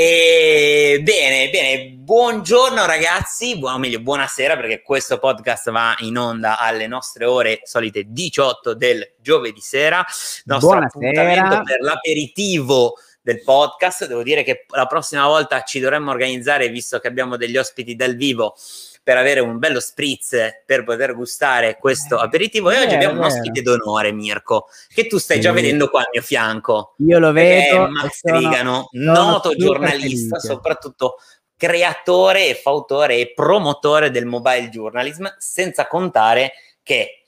E bene, bene, buongiorno ragazzi, o meglio buonasera perché questo podcast va in onda alle nostre ore solite 18 del giovedì sera, nostro buonasera. appuntamento per l'aperitivo del podcast. Devo dire che la prossima volta ci dovremmo organizzare, visto che abbiamo degli ospiti dal vivo, per avere un bello spritz per poter gustare questo eh, aperitivo. E oggi abbiamo un ospite d'onore, Mirko, che tu stai sì. già vedendo qua al mio fianco. Io lo vedo. Max Rigano, noto giornalista, felice. soprattutto creatore e fautore e promotore del mobile journalism, senza contare che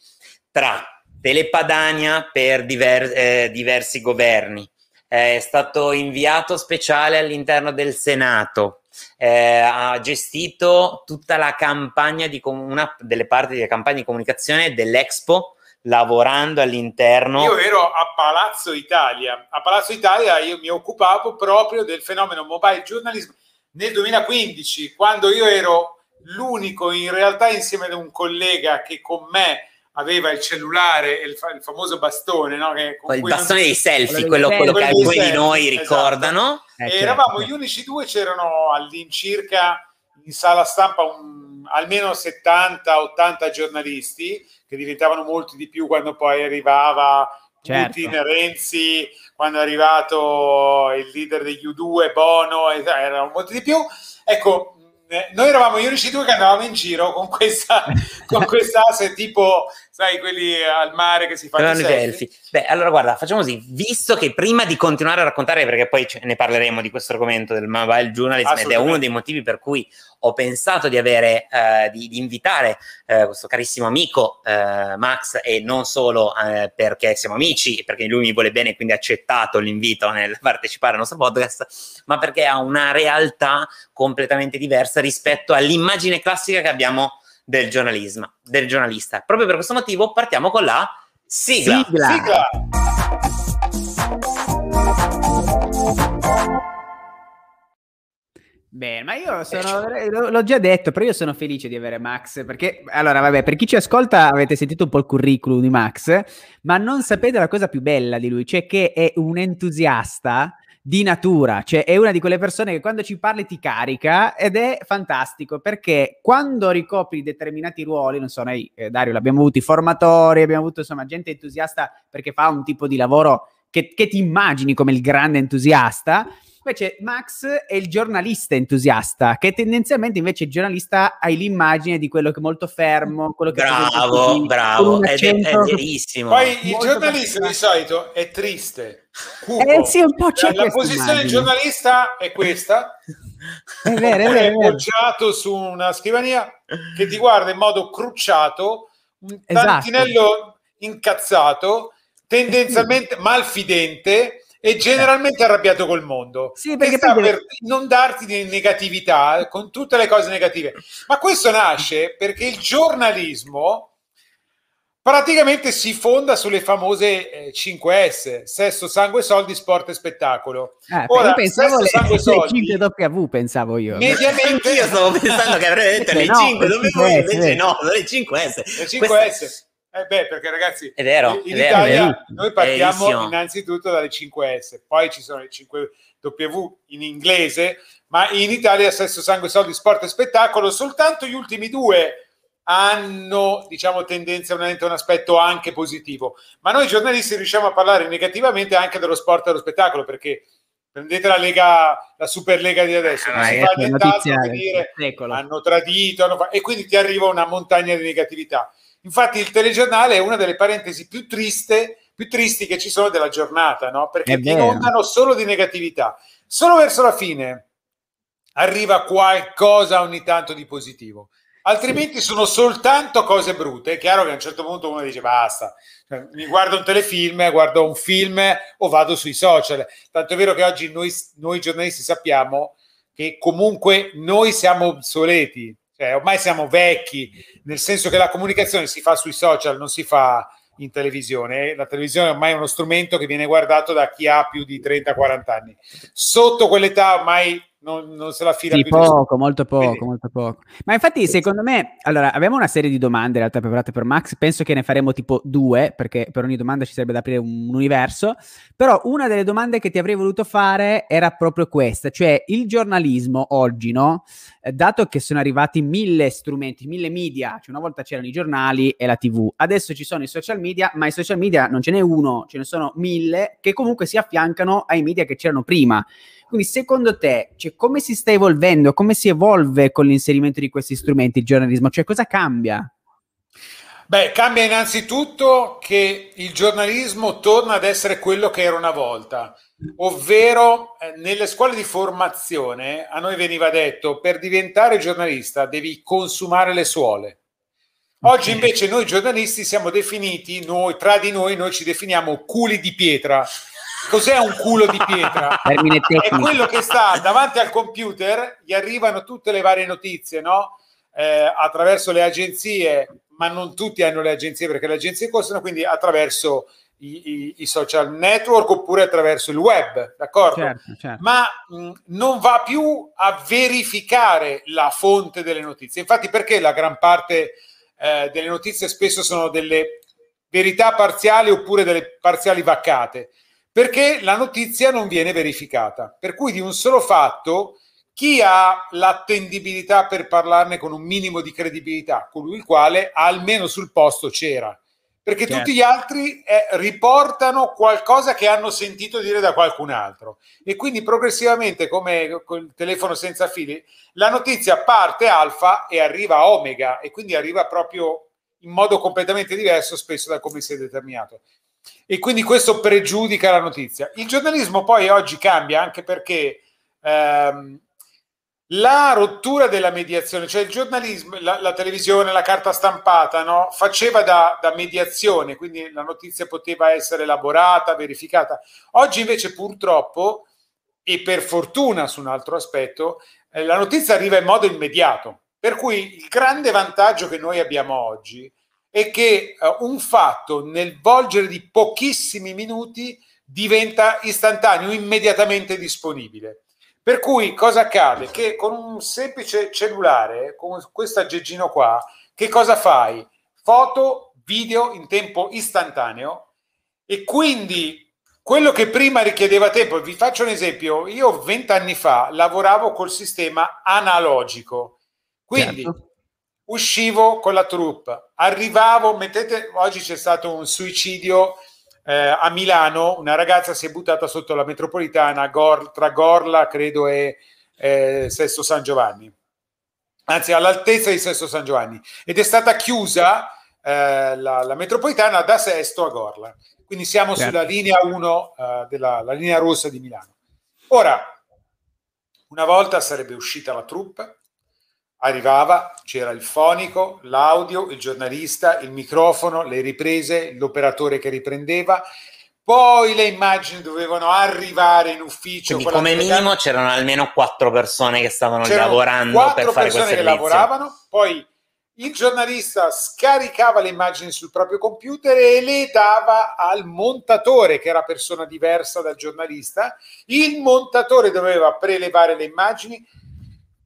tra telepadania per diver- eh, diversi governi, è stato inviato speciale all'interno del Senato, eh, ha gestito tutta la campagna di com- una delle parti della campagna di comunicazione dell'Expo lavorando all'interno. Io ero a Palazzo Italia. A Palazzo Italia io mi occupavo proprio del fenomeno mobile journalism nel 2015, quando io ero l'unico in realtà insieme ad un collega che con me aveva il cellulare e il, fa- il, famoso bastone, no? Che, il bastone non... dei selfie, quello, quello, che alcuni di noi esatto. ricordano. Eh, certo. Eravamo gli unici due, c'erano all'incirca in sala stampa un, almeno 70-80 giornalisti, che diventavano molti di più quando poi arrivava certo. Putin, Renzi, quando è arrivato il leader degli U2, Bono, erano molti di più. Ecco, eh, noi eravamo gli unici due che andavamo in giro con questa con quest'asse tipo sai quelli al mare che si fanno i selfie. Beh, allora guarda, facciamo così, visto che prima di continuare a raccontare perché poi ne parleremo di questo argomento del mobile journalism ed è uno dei motivi per cui ho pensato di avere eh, di, di, invitare eh, questo carissimo amico eh, Max e non solo eh, perché siamo amici, perché lui mi vuole bene e quindi ha accettato l'invito nel partecipare al nostro podcast, ma perché ha una realtà completamente diversa rispetto all'immagine classica che abbiamo del giornalismo, del giornalista. Proprio per questo motivo partiamo con la sigla. sigla. sigla. Bene, ma io sono, l'ho già detto, però io sono felice di avere Max, perché, allora, vabbè, per chi ci ascolta avete sentito un po' il curriculum di Max, ma non sapete la cosa più bella di lui, cioè che è un entusiasta di natura, cioè è una di quelle persone che quando ci parli ti carica ed è fantastico, perché quando ricopri determinati ruoli, non so, noi, eh, Dario, l'abbiamo avuto i formatori, abbiamo avuto, insomma, gente entusiasta perché fa un tipo di lavoro che, che ti immagini come il grande entusiasta, Invece Max è il giornalista entusiasta, che tendenzialmente invece il giornalista hai l'immagine di quello che è molto fermo, quello che bravo, è bravo, è, è, verissimo. Poi il giornalista di solito è triste, cupo. Eh sì, un po' c'è La posizione del giornalista è questa. è vero, è vero. È appoggiato su una scrivania che ti guarda in modo crucciato, un esatto. tantinello incazzato, tendenzialmente malfidente e generalmente arrabbiato col mondo. Sì, perché sta per inondarti di negatività con tutte le cose negative. Ma questo nasce perché il giornalismo praticamente si fonda sulle famose eh, 5S sesso, sangue, soldi, sport e spettacolo. Eh, ora io pensavo sesso, sangue, soldi. 5 W pensavo io. Mediamente. Io stavo pensando che avrei detto le no, 5 W invece no, le 5S le 5S Questa... Eh beh, perché ragazzi, è vero, in è Italia vero, noi partiamo innanzitutto dalle 5S, poi ci sono le 5W in inglese, ma in Italia sesso, sangue, soldi, sport e spettacolo, soltanto gli ultimi due hanno diciamo tendenzialmente un aspetto anche positivo, ma noi giornalisti riusciamo a parlare negativamente anche dello sport e dello spettacolo perché prendete la Lega, la Super Lega di adesso, ah, si fa nient'altro che dire hanno tradito hanno fa- e quindi ti arriva una montagna di negatività. Infatti il telegiornale è una delle parentesi più triste, più tristi che ci sono della giornata, no? Perché ti inondano solo di negatività. Solo verso la fine arriva qualcosa ogni tanto di positivo. Altrimenti sì. sono soltanto cose brutte. È chiaro che a un certo punto uno dice basta, cioè, mi guardo un telefilm, guardo un film o vado sui social. Tanto è vero che oggi noi, noi giornalisti sappiamo che comunque noi siamo obsoleti, cioè, ormai siamo vecchi, nel senso che la comunicazione si fa sui social, non si fa in televisione. La televisione ormai è uno strumento che viene guardato da chi ha più di 30-40 anni. Sotto quell'età ormai non, non se la fila sì, più poco, molto poco, Quindi- molto poco. Ma infatti, secondo me, allora, abbiamo una serie di domande in realtà preparate per Max. Penso che ne faremo tipo due, perché per ogni domanda ci sarebbe da aprire un, un universo. Però una delle domande che ti avrei voluto fare era proprio questa, cioè il giornalismo oggi, no? Eh, dato che sono arrivati mille strumenti, mille media, cioè una volta c'erano i giornali e la TV, adesso ci sono i social media, ma i social media non ce n'è uno, ce ne sono mille che comunque si affiancano ai media che c'erano prima. Quindi secondo te, cioè, come si sta evolvendo, come si evolve con l'inserimento di questi strumenti il giornalismo? Cioè cosa cambia? Beh, cambia innanzitutto che il giornalismo torna ad essere quello che era una volta, ovvero eh, nelle scuole di formazione a noi veniva detto per diventare giornalista devi consumare le suole. Oggi invece noi giornalisti siamo definiti, noi, tra di noi, noi ci definiamo culi di pietra. Cos'è un culo di pietra? Termine È quello che sta davanti al computer, gli arrivano tutte le varie notizie, no? Eh, attraverso le agenzie, ma non tutti hanno le agenzie perché le agenzie costano, quindi attraverso i, i- i social network oppure attraverso il web, d'accordo? Certo, certo. ma mh, non va più a verificare la fonte delle notizie. Infatti, perché la gran parte eh, delle notizie spesso sono delle verità parziali oppure delle parziali vaccate? Perché la notizia non viene verificata. Per cui di un solo fatto, chi ha l'attendibilità per parlarne con un minimo di credibilità? Colui il quale almeno sul posto c'era. Perché Certo. tutti gli altri eh, riportano qualcosa che hanno sentito dire da qualcun altro e quindi progressivamente come col telefono senza fili la notizia parte alfa e arriva a omega e quindi arriva proprio in modo completamente diverso spesso da come si è determinato e quindi questo pregiudica la notizia il giornalismo poi oggi cambia anche perché ehm, la rottura della mediazione, cioè il giornalismo, la, la televisione, la carta stampata, no? faceva da, da mediazione, quindi la notizia poteva essere elaborata, verificata. Oggi invece purtroppo, e per fortuna su un altro aspetto, eh, la notizia arriva in modo immediato. Per cui il grande vantaggio che noi abbiamo oggi è che eh, un fatto nel volgere di pochissimi minuti diventa istantaneo, immediatamente disponibile. Per cui cosa accade? Che con un semplice cellulare, con questo aggeggino qua, che cosa fai? Foto, video in tempo istantaneo e quindi quello che prima richiedeva tempo, vi faccio un esempio, io vent'anni fa lavoravo col sistema analogico, quindi Certo. Uscivo con la troupe, arrivavo, mettete, oggi c'è stato un suicidio eh, a Milano, una ragazza si è buttata sotto la metropolitana Gor- tra Gorla, credo, e eh, Sesto San Giovanni, anzi all'altezza di Sesto San Giovanni, ed è stata chiusa eh, la, la metropolitana da Sesto a Gorla. Quindi siamo Certo. sulla linea 1 eh, della la linea rossa di Milano. Ora, una volta sarebbe uscita la troupe, arrivava, c'era il fonico, l'audio, il giornalista, il microfono, le riprese, l'operatore che riprendeva, poi le immagini dovevano arrivare in ufficio. Quindi come minimo c'erano almeno quattro persone che stavano lavorando quattro per fare quel persone che servizio. lavoravano, poi il giornalista scaricava le immagini sul proprio computer e le dava al montatore, che era persona diversa dal giornalista. Il montatore doveva prelevare le immagini,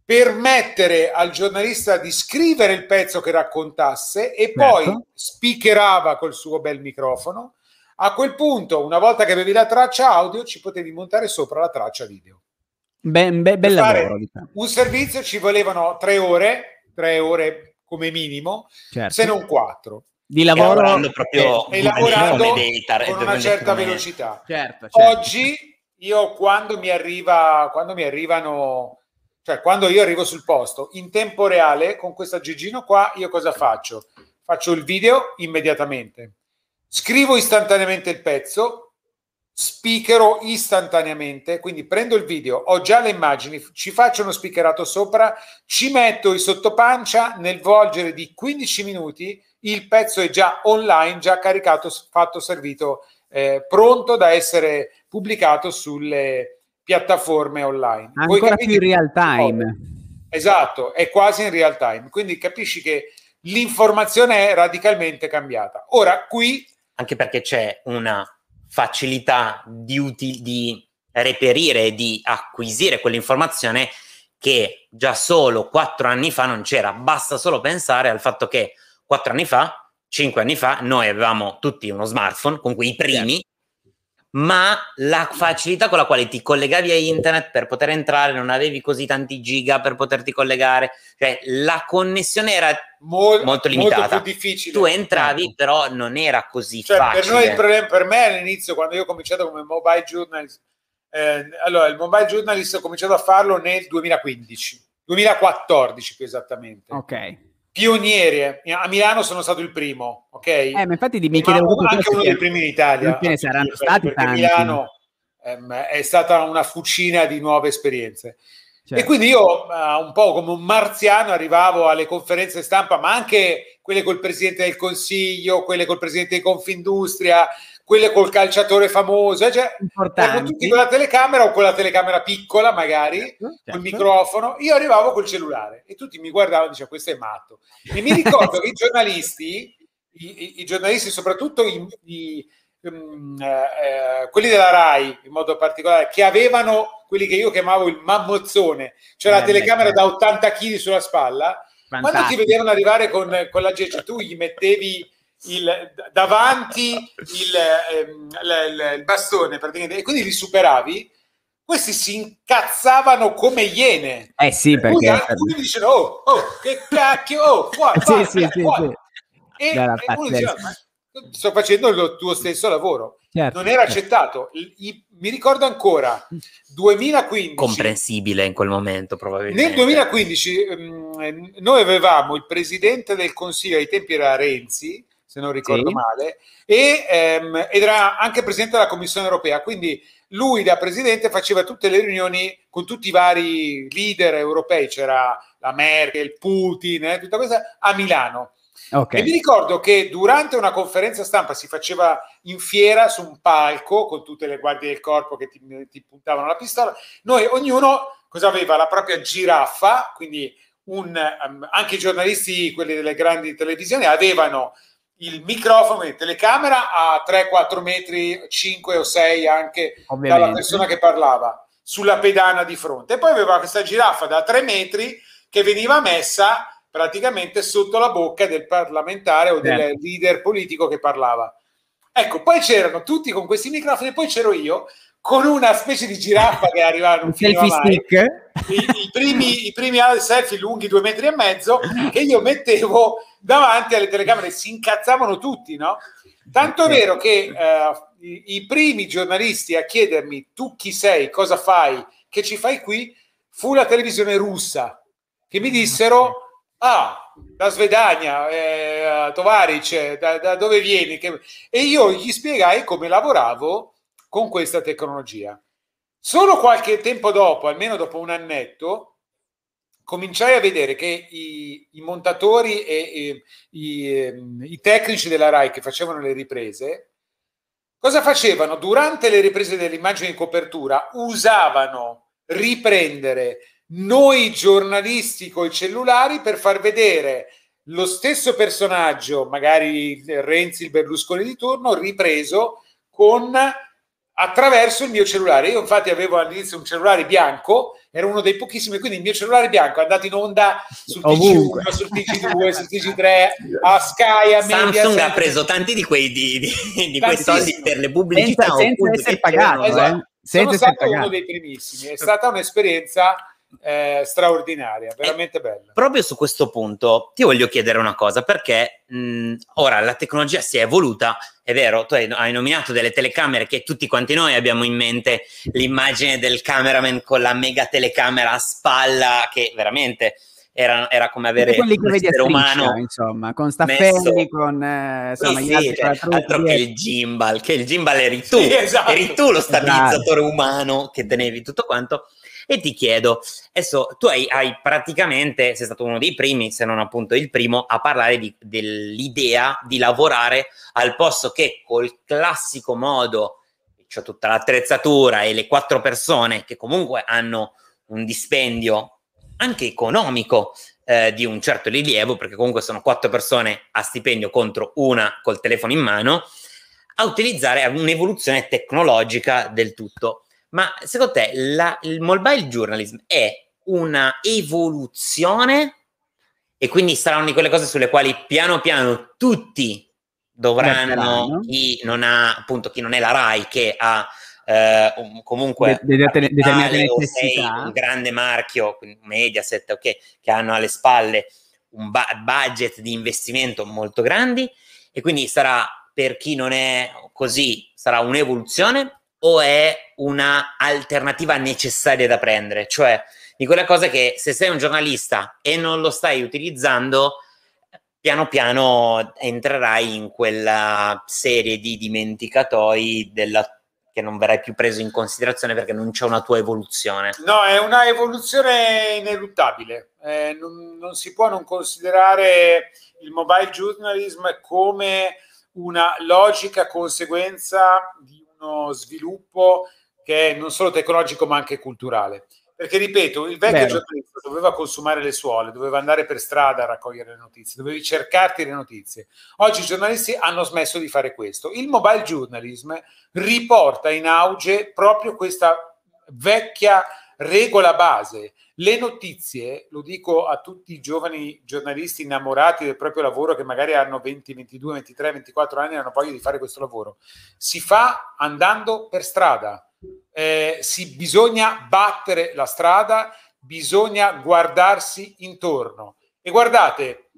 permettere al giornalista di scrivere il pezzo che raccontasse e poi Certo. speakerava col suo bel microfono. A quel punto, una volta che avevi la traccia audio, ci potevi montare sopra la traccia video. Ben, be- bel lavoro, diciamo. Un servizio ci volevano tre ore, tre ore come minimo, Certo. se non quattro. Di E lavoro... lavorando proprio E come lavorando data- con una certa come- velocità. Certo, certo. Oggi io quando mi arriva, quando mi arrivano, cioè quando io arrivo sul posto in tempo reale con questo aggeggino qua, io cosa faccio? Faccio il video immediatamente, scrivo istantaneamente il pezzo, speakero istantaneamente, quindi prendo il video, ho già le immagini, ci faccio uno speakerato sopra, ci metto il sottopancia nel volgere di 15 minuti, il pezzo è già online, già caricato, fatto, servito, eh, pronto da essere pubblicato sulle piattaforme online. Ancora più in real time. Esatto, è quasi in real time, quindi capisci che l'informazione è radicalmente cambiata. Ora qui Anche perché c'è una facilità di, uti- di reperire e di acquisire quell'informazione che già solo quattro anni fa non c'era. Basta solo pensare al fatto che quattro anni fa, cinque anni fa, noi avevamo tutti uno smartphone, comunque i primi, ma la facilità con la quale ti collegavi a internet per poter entrare, non avevi così tanti giga per poterti collegare, cioè la connessione era Mol, molto limitata. Molto più difficile. Tu entravi, mm. però non era così cioè, facile. Per, noi il problema, per me all'inizio, quando io ho cominciato come mobile journalist, eh, allora il mobile journalist ho cominciato a farlo nel 2015, 2014 più esattamente. Ok pioniere. A Milano sono stato il primo, ok? Eh, ma infatti mi chiedevo ma anche uno dei primi in Italia. Ce ne saranno perché, stati perché tanti. Milano ehm, è stata una fucina di nuove esperienze. Certo. E quindi io uh, un po' come un marziano arrivavo alle conferenze stampa, ma anche quelle col presidente del consiglio, quelle col presidente di Confindustria, quelle col calciatore famoso, cioè, erano tutti con la telecamera o con la telecamera piccola magari, certo, col certo. microfono, io arrivavo col cellulare e tutti mi guardavano e dicevano questo è matto. E mi ricordo che i giornalisti, i, i, giornalisti soprattutto i, i um, eh, quelli della RAI in modo particolare, che avevano quelli che io chiamavo il mammozzone, cioè la eh, telecamera da 80 kg sulla spalla, Fantastico. quando ti vedevano arrivare con, con la G, tu gli mettevi il, davanti il, ehm, il, il, bastone praticamente, e quindi li superavi, questi si incazzavano come iene. Eh sì, perché... Alcuni dicevano, oh, oh, che cacchio, oh, fuori, fuori, sì, sì, fuori. Sì, E, e uno diceva, sto facendo il tuo stesso lavoro. Certo, non era certo. accettato. I, mi ricordo ancora, 2015. Comprensibile in quel momento, probabilmente. Nel 2015 um, noi avevamo il presidente del consiglio, ai tempi era Renzi, se non ricordo sì. male, e, ehm, ed era anche presidente della Commissione europea, quindi lui da presidente faceva tutte le riunioni con tutti i vari leader europei, c'era la Merkel, Putin, eh, tutta questa, a Milano. Okay. E mi ricordo che durante una conferenza stampa si faceva in fiera su un palco con tutte le guardie del corpo che ti, ti puntavano la pistola. Noi, ognuno, cosa aveva? La propria giraffa, quindi un, um, anche i giornalisti, quelli delle grandi televisioni, avevano il microfono e telecamera a 3-4 metri, 5 o 6 anche Ovviamente. dalla persona che parlava sulla pedana di fronte. E poi aveva questa giraffa da 3 metri che veniva messa praticamente sotto la bocca del parlamentare o del eh. leader politico che parlava. Ecco, poi c'erano tutti con questi microfoni poi c'ero io con una specie di giraffa che arrivava un selfie stick? I, i, primi, i primi selfie lunghi due metri e mezzo che io mettevo davanti alle telecamere si incazzavano tutti no? tanto vero che uh, i, i, primi giornalisti a chiedermi tu chi sei, cosa fai? Che ci fai qui? Fu la televisione russa che mi dissero ah da Svedania, eh, Tovaric, da, da, dove vieni? Che... E io gli spiegai come lavoravo con questa tecnologia. Solo qualche tempo dopo, almeno dopo un annetto, cominciai a vedere che i, i montatori e, e i, ehm, i, tecnici della RAI che facevano le riprese, cosa facevano? Durante le riprese dell'immagine di copertura usavano riprendere noi giornalisti con i cellulari per far vedere lo stesso personaggio, magari Renzi, il Berlusconi di turno, ripreso con attraverso il mio cellulare. Io infatti avevo all'inizio un cellulare bianco, era uno dei pochissimi, quindi il mio cellulare bianco è andato in onda sul TG1, sul TG2, sul TG3, a Sky, a Samsung Media, ha preso tanti di quei, di, di, di quei soldi per le pubblicità. Senza, senza essere pagato, eh? esatto. Senza Sono stato uno dei primissimi, è stata un'esperienza eh, straordinaria, veramente bella. Proprio su questo punto ti voglio chiedere una cosa, perché mh, ora la tecnologia si è evoluta, è vero, tu hai, hai, nominato delle telecamere che tutti quanti noi abbiamo in mente l'immagine del cameraman con la mega telecamera a spalla, che veramente... Era, era, come avere quelli che vedi a umano insomma con Staffelli messo... con eh, insomma, sì, sì, cioè, altro che il gimbal che il gimbal eri tu sì, esatto. eri tu lo stabilizzatore esatto. umano che tenevi tutto quanto e ti chiedo, adesso tu hai, hai, praticamente, sei stato uno dei primi, se non appunto il primo, a parlare di, dell'idea di lavorare al posto che col classico modo, cioè tutta l'attrezzatura e le quattro persone che comunque hanno un dispendio anche economico eh, di un certo rilievo, perché comunque sono quattro persone a stipendio contro una col telefono in mano, a utilizzare un'evoluzione tecnologica del tutto Ma secondo te la, il mobile journalism è una evoluzione? E quindi sarà una di quelle cose sulle quali piano piano tutti dovranno, chi non ha appunto chi non è la RAI che ha eh, comunque De- determinate necessità. un grande marchio, Mediaset okay, che hanno alle spalle un ba- budget di investimento molto grandi. E quindi sarà per chi non è così sarà un'evoluzione o è una alternativa necessaria da prendere, cioè di quella cosa che se sei un giornalista e non lo stai utilizzando piano piano entrerai in quella serie di dimenticatoi della che non verrai più preso in considerazione perché non c'è una tua evoluzione. No, è una evoluzione ineluttabile. Eh, non, non, si può non considerare il mobile journalism come una logica conseguenza di uno sviluppo che è non solo tecnologico ma anche culturale. Perché ripeto, il vecchio giornalista doveva consumare le suole, doveva andare per strada a raccogliere le notizie, dovevi cercarti le notizie. Oggi i giornalisti hanno smesso di fare questo. Il mobile journalism riporta in auge proprio questa vecchia regola base. Le notizie, lo dico a tutti i giovani giornalisti innamorati del proprio lavoro che magari hanno 20, 22, 23, 24 anni e hanno voglia di fare questo lavoro, si fa andando per strada. Eh, si, bisogna battere la strada, bisogna guardarsi intorno. E guardate,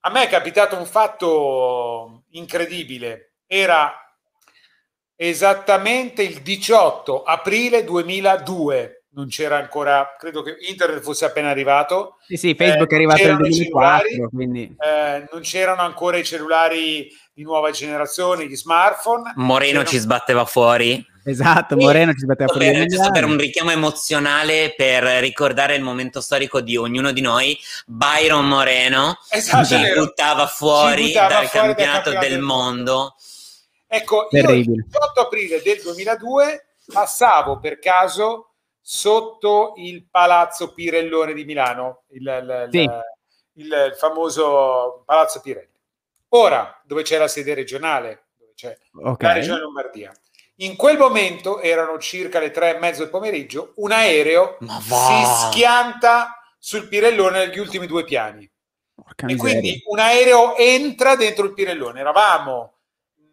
a me è capitato un fatto incredibile, era esattamente il 18 aprile 2002 non c'era ancora, credo che internet fosse appena arrivato. Sì, sì, Facebook eh, è arrivato nel 2004, quindi... eh, non c'erano ancora i cellulari di nuova generazione, gli smartphone. Moreno ci sbatteva fuori. Esatto, Moreno ci sbatteva fuori. Per, giusto per un richiamo emozionale, per ricordare il momento storico di ognuno di noi, Byron Moreno esatto, ci buttava fuori buttava dal fuori campionato del, del mondo. Ecco, Terribile. io il 18 aprile del 2002 passavo per caso sotto il Palazzo Pirellone di Milano, il, il, sì. il, il famoso Palazzo Pirelli. Ora, dove c'è la sede regionale, dove c'è okay. la regione Lombardia. In quel momento erano circa le tre e mezzo del pomeriggio, un aereo si schianta sul Pirellone negli ultimi due piani. e quindi un aereo entra dentro il Pirellone. Eravamo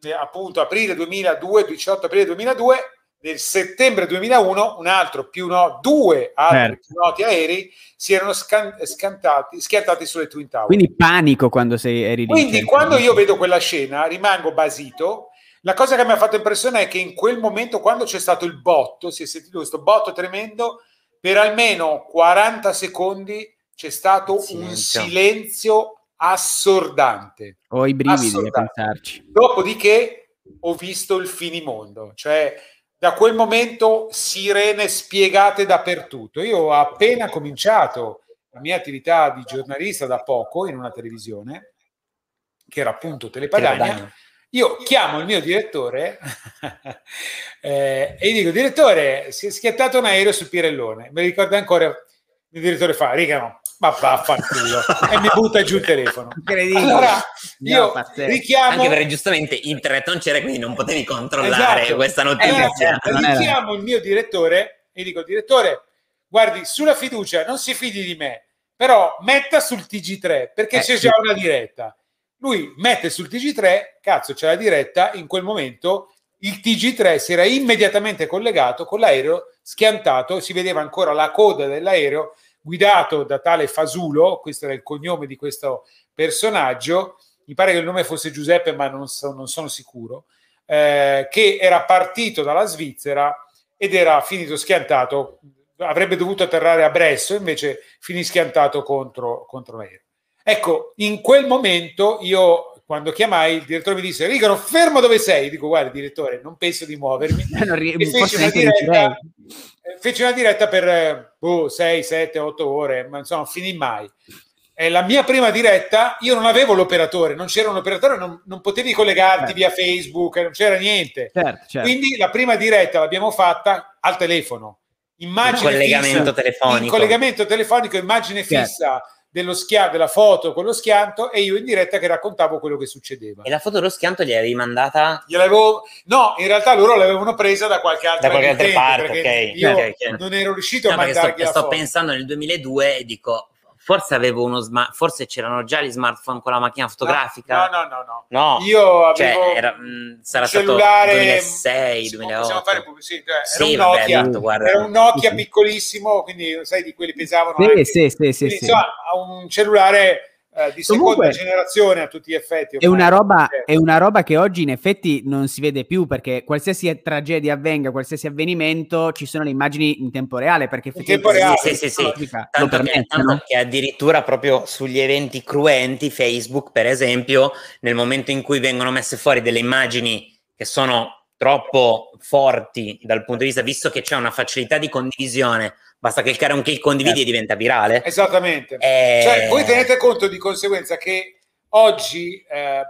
eh, appunto aprile 2002, 18 aprile 2002, nel settembre 2001 un altro più no, due altri certo. noti aerei si erano scan- scantati, schiantati sulle Twin Tower. Quindi panico quando sei, eri lì. Quindi certo. quando io vedo quella scena rimango basito. La cosa che mi ha fatto impressione è che in quel momento, quando c'è stato il botto, si è sentito questo botto tremendo, per almeno 40 secondi c'è stato silenzio. un silenzio assordante. Ho i brividi assordante. a pensarci. Dopodiché ho visto il finimondo, cioè da quel momento sirene spiegate dappertutto. Io ho appena cominciato la mia attività di giornalista da poco in una televisione, che era appunto Telepadania. Io chiamo il mio direttore eh, e gli dico: Direttore, si è schiattato un aereo sul Pirellone. Mi ricordo ancora. Il direttore fa: Riga, no, ma vaffanculo. E mi butta giù il telefono. Allora io no, richiamo anche perché giustamente internet non c'era quindi non potevi controllare esatto. questa notizia. allora, richiamo il mio direttore e dico direttore guardi sulla fiducia non si fidi di me però metta sul TG3 perché eh, c'è già una diretta. Lui mette sul TG3 cazzo c'è la diretta in quel momento il TG3 si era immediatamente collegato con l'aereo schiantato si vedeva ancora la coda dell'aereo guidato da tale Fasulo, questo era il cognome di questo personaggio, mi pare che il nome fosse Giuseppe, ma non, so, non sono sicuro, eh, che era partito dalla Svizzera ed era finito schiantato, avrebbe dovuto atterrare a Bresso, invece finì schiantato contro, contro l'aereo. Ecco, in quel momento io quando chiamai il direttore mi disse Rigano fermo dove sei. Dico guarda direttore non penso di muovermi. Non ri- e feci una, diretta, feci una diretta per oh, 6, 7, 8 ore ma insomma finì mai. È la mia prima diretta io non avevo l'operatore non c'era un operatore non, non potevi collegarti certo. via Facebook non c'era niente. Certo, certo. quindi la prima diretta l'abbiamo fatta al telefono. Immagine collegamento fissa, telefonico. collegamento telefonico immagine certo. fissa dello schia- della foto con lo schianto e io in diretta che raccontavo quello che succedeva. E la foto dello schianto gli avevi mandata? Gliel'avevo... No, in realtà loro l'avevano presa da qualche altra, da qualche altra parte. Io okay, non ero riuscito no, a mandargli sto, sto pensando nel 2002 e dico forse avevo uno smart, forse c'erano già gli smartphone con la macchina fotografica. No, no, no, no. no. Io cioè, avevo cioè, era, mh, sarà cellulare, stato 2006, 2008. Fare pubblicità. Era, sì, un Nokia, vabbè, guarda, era un Nokia piccolissimo, quindi sai di quelli pesavano sì, anche. Sì, sì, sì, quindi, insomma, un cellulare eh, di Comunque, seconda generazione a tutti gli effetti. È una, roba, è una, roba, che oggi in effetti non si vede più perché qualsiasi tragedia avvenga, qualsiasi avvenimento, ci sono le immagini in tempo reale. Perché in tempo reale, sì, sì, sì, sì. Tanto, che, tanto che addirittura proprio sugli eventi cruenti, Facebook per esempio, nel momento in cui vengono messe fuori delle immagini che sono troppo forti dal punto di vista, visto che c'è una facilità di condivisione basta cliccare un clic condividi e diventa virale. Esattamente. E... Cioè, voi tenete conto di conseguenza che oggi eh,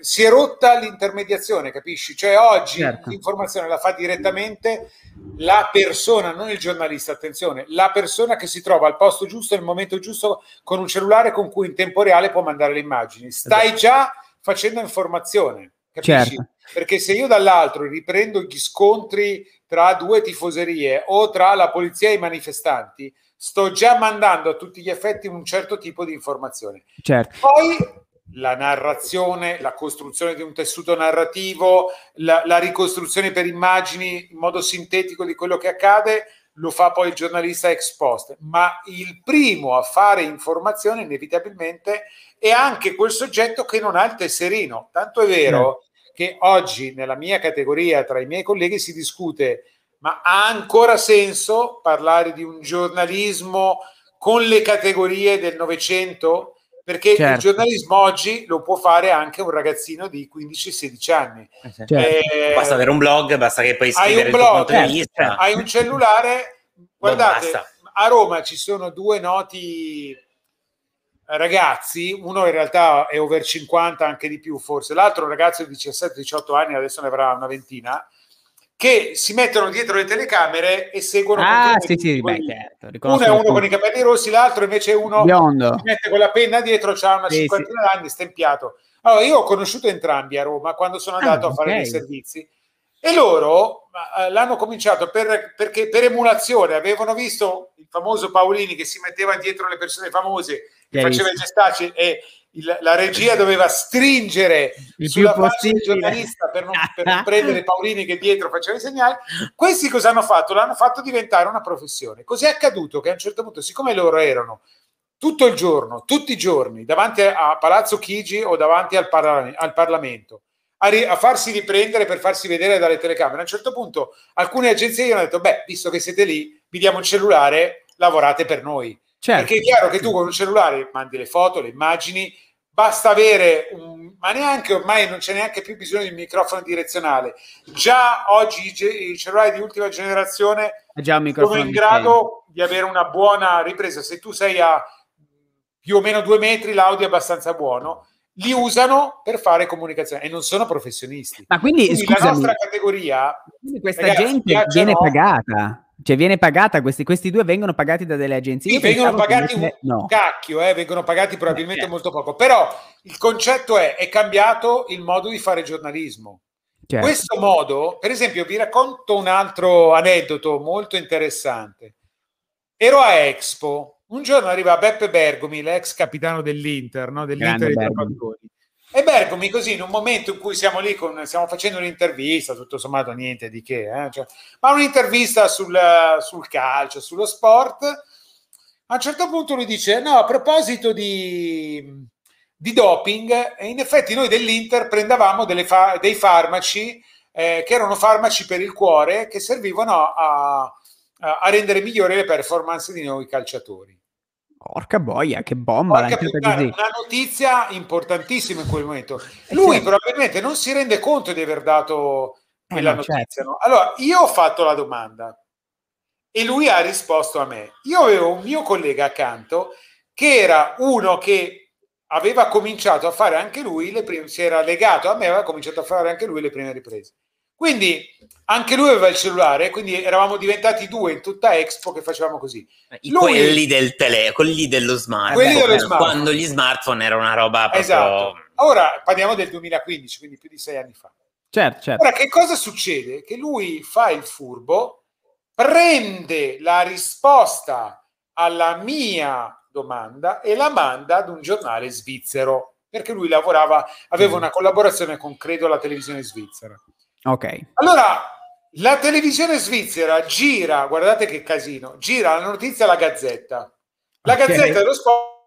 si è rotta l'intermediazione, capisci? Cioè oggi certo. l'informazione la fa direttamente la persona, non il giornalista, attenzione, la persona che si trova al posto giusto nel momento giusto con un cellulare con cui in tempo reale può mandare le immagini. Stai esatto. già facendo informazione, capisci? Certo. Perché se io dall'altro riprendo gli scontri tra due tifoserie o tra la polizia e i manifestanti, sto già mandando a tutti gli effetti un certo tipo di informazione. Certo. Poi la narrazione, la costruzione di un tessuto narrativo, la, la, ricostruzione per immagini in modo sintetico di quello che accade, lo fa poi il giornalista ex post. Ma il primo a fare informazione inevitabilmente è anche quel soggetto che non ha il tesserino. Tanto è vero che oggi nella mia categoria tra i miei colleghi si discute, ma ha ancora senso parlare di un giornalismo con le categorie del Novecento? Perché certo. il giornalismo oggi lo può fare anche un ragazzino di 15-16 anni. Eh, certo. Eh, basta avere un blog, basta che poi scrivere hai un blog, certo. hai un cellulare. Guardate, a Roma ci sono due noti ragazzi, uno in realtà è over 50, anche di più forse, l'altro ragazzo di 17-18 anni, adesso ne avrà una ventina, che si mettono dietro le telecamere e seguono ah, sì, sì, beh, certo. uno è uno con i capelli rossi l'altro invece è uno Biondo. che mette con la penna dietro c'ha una sì, cinquantina sì. d'anni stempiato allora io ho conosciuto entrambi a Roma quando sono ah, andato ah, a fare okay. dei servizi e loro eh, l'hanno cominciato per, perché per emulazione avevano visto il famoso Paolini che si metteva dietro le persone famose faceva i gestacci e il, la regia doveva stringere il sulla faccia del giornalista per non, per non prendere Paolini che dietro faceva i segnali. Questi cosa hanno fatto? L'hanno fatto diventare una professione. Così è accaduto che a un certo punto, siccome loro erano tutto il giorno, tutti i giorni, davanti a Palazzo Chigi o davanti al, parla- al Parlamento, a, ri- a, farsi riprendere per farsi vedere dalle telecamere, a un certo punto alcune agenzie gli hanno detto, beh, visto che siete lì, vi diamo il cellulare, lavorate per noi. Certo. Perché è chiaro che tu con un cellulare mandi le foto, le immagini, basta avere un, ma neanche ormai non c'è neanche più bisogno di un microfono direzionale. Già oggi i cellulari di ultima generazione sono in grado di avere una buona ripresa. Se tu sei a più o meno due metri, l'audio è abbastanza buono. Li usano per fare comunicazione e non sono professionisti. Ma quindi, quindi scusami, la nostra categoria, quindi questa ragazzi, gente viene pagata cioè viene pagata, questi, questi due vengono pagati da delle agenzie. Sì, vengono pagati un no. cacchio, eh, vengono pagati probabilmente certo. molto poco, però il concetto è, è cambiato il modo di fare giornalismo. Certo. Questo modo, per esempio, vi racconto un altro aneddoto molto interessante. Ero a Expo, un giorno arriva Beppe Bergomi, l'ex capitano dell'Inter, no? dell'Inter dei e Bergomi così in un momento in cui siamo lì, con, stiamo facendo un'intervista, tutto sommato niente di che, eh? cioè, ma un'intervista sul, sul, calcio, sullo sport, a un certo punto lui dice, no, a proposito di, di doping, in effetti noi dell'Inter prendavamo fa- dei farmaci eh, che erano farmaci per il cuore che servivano a, a rendere migliori le performance di noi calciatori. Porca boia, che bomba! Porca puttana, una notizia importantissima in quel momento. Eh, Lui certo. probabilmente non si rende conto di aver dato eh, quella eh, no, notizia. Certo. No? Allora, io ho fatto la domanda e lui ha risposto a me. Io avevo un mio collega accanto che era uno che aveva cominciato a fare anche lui le prime, si era legato a me, aveva cominciato a fare anche lui le prime riprese. Quindi anche lui aveva il cellulare, quindi eravamo diventati due in tutta Expo che facevamo così. I lui, quelli del tele, quelli dello smartphone, quelli dello smartphone. quando gli smartphone era una roba proprio... Esatto. Ora parliamo del 2015, quindi più di sei anni fa. Certo, certo. Ora, che cosa succede? Che lui fa il furbo, prende la risposta alla mia domanda e la manda ad un giornale svizzero, perché lui lavorava, aveva mm. una collaborazione con, credo, la televisione svizzera. Ok. Allora, la televisione svizzera gira, guardate che casino, gira la notizia alla Gazzetta. La okay. Gazzetta dello Sport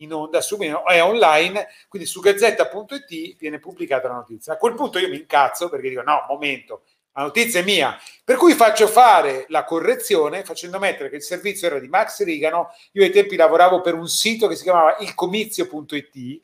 in onda subito, è online, quindi su gazzetta.it viene pubblicata la notizia. A quel punto io mi incazzo perché dico no, momento, la notizia è mia, per cui faccio fare la correzione facendo mettere che il servizio era di Max Rigano, io ai tempi lavoravo per un sito che si chiamava ilcomizio.it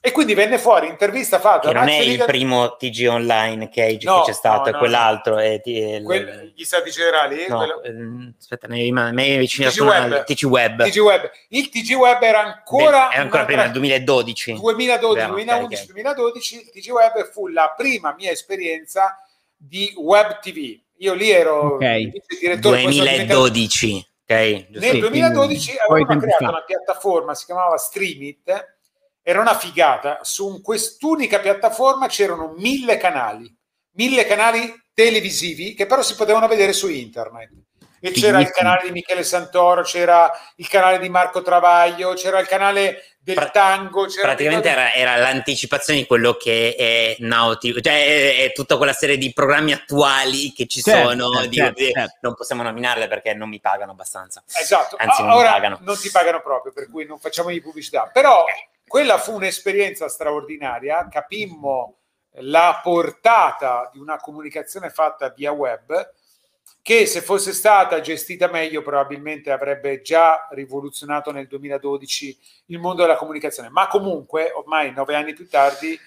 e quindi venne fuori intervista fatta. Che non è il primo TG online che, no, c'è stato, no, no, è quell'altro. È, è, Quel, gli stati generali? No, quello... Ehm, aspetta, mi è vicino TG Web. TG Web. TG Web. Il TG Web era ancora... Beh, ancora prima, nel 2012. 2012, 2011, 2012. Il TG Web fu la prima mia esperienza di Web TV. Io lì ero okay. direttore 2012. Okay, Nel 2012 avevamo creato fa. una piattaforma, si chiamava Streamit, era una figata. Su quest'unica piattaforma c'erano mille canali, mille canali televisivi che però si potevano vedere su internet. E c'era il canale di Michele Santoro, c'era il canale di Marco Travaglio, c'era il canale del pra- tango. praticamente era, era, l'anticipazione di quello che è Nautico, cioè è, è, tutta quella serie di programmi attuali che ci certo, sono. Certo, di, certo. certo. Non possiamo nominarle perché non mi pagano abbastanza. Esatto, Anzi, non ora pagano. non ti pagano proprio, per cui non facciamo di pubblicità. Però quella fu un'esperienza straordinaria, capimmo la portata di una comunicazione fatta via web che se fosse stata gestita meglio probabilmente avrebbe già rivoluzionato nel 2012 il mondo della comunicazione. Ma comunque, ormai nove anni più tardi,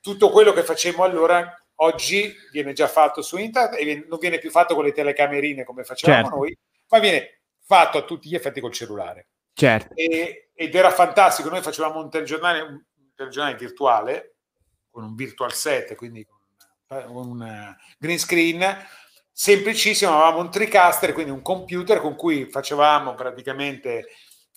tutto quello che facemmo allora oggi viene già fatto su internet e non viene più fatto con le telecamerine come facevamo certo. noi, ma viene fatto a tutti gli effetti col cellulare. Certo. E, ed era fantastico. Noi facevamo un telegiornale, un telegiornale virtuale con un virtual set, quindi con un green screen semplicissimo, avevamo un TriCaster, quindi un computer con cui facevamo praticamente,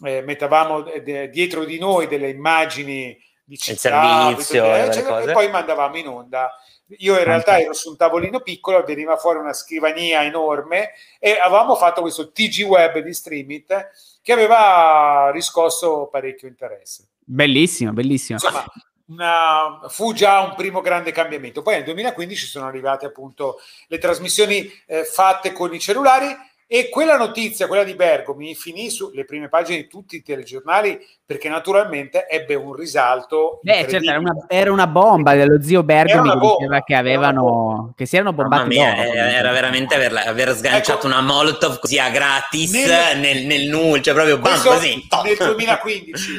eh, mettavamo eh, dietro di noi delle immagini di città, servizio, eccetera, e poi mandavamo in onda. Io in realtà ero su un tavolino piccolo, veniva fuori una scrivania enorme e avevamo fatto questo TG Web di Streamit che aveva riscosso parecchio interesse. Bellissimo, bellissimo. Insomma, una, fu già un primo grande cambiamento. Poi nel 2015 sono arrivate appunto le trasmissioni eh, fatte con i cellulari e quella notizia, quella di Bergomi, finì sulle prime pagine di tutti i telegiornali perché naturalmente ebbe un risalto. Beh, certo, era una, era una, bomba dello zio Bergomi che diceva che avevano, che si erano bombati. Mia, dopo, era, era veramente aver, aver sganciato ecco, una Molotov così a gratis nel, nel, nel nulla, cioè proprio bam, così. Nel 2015.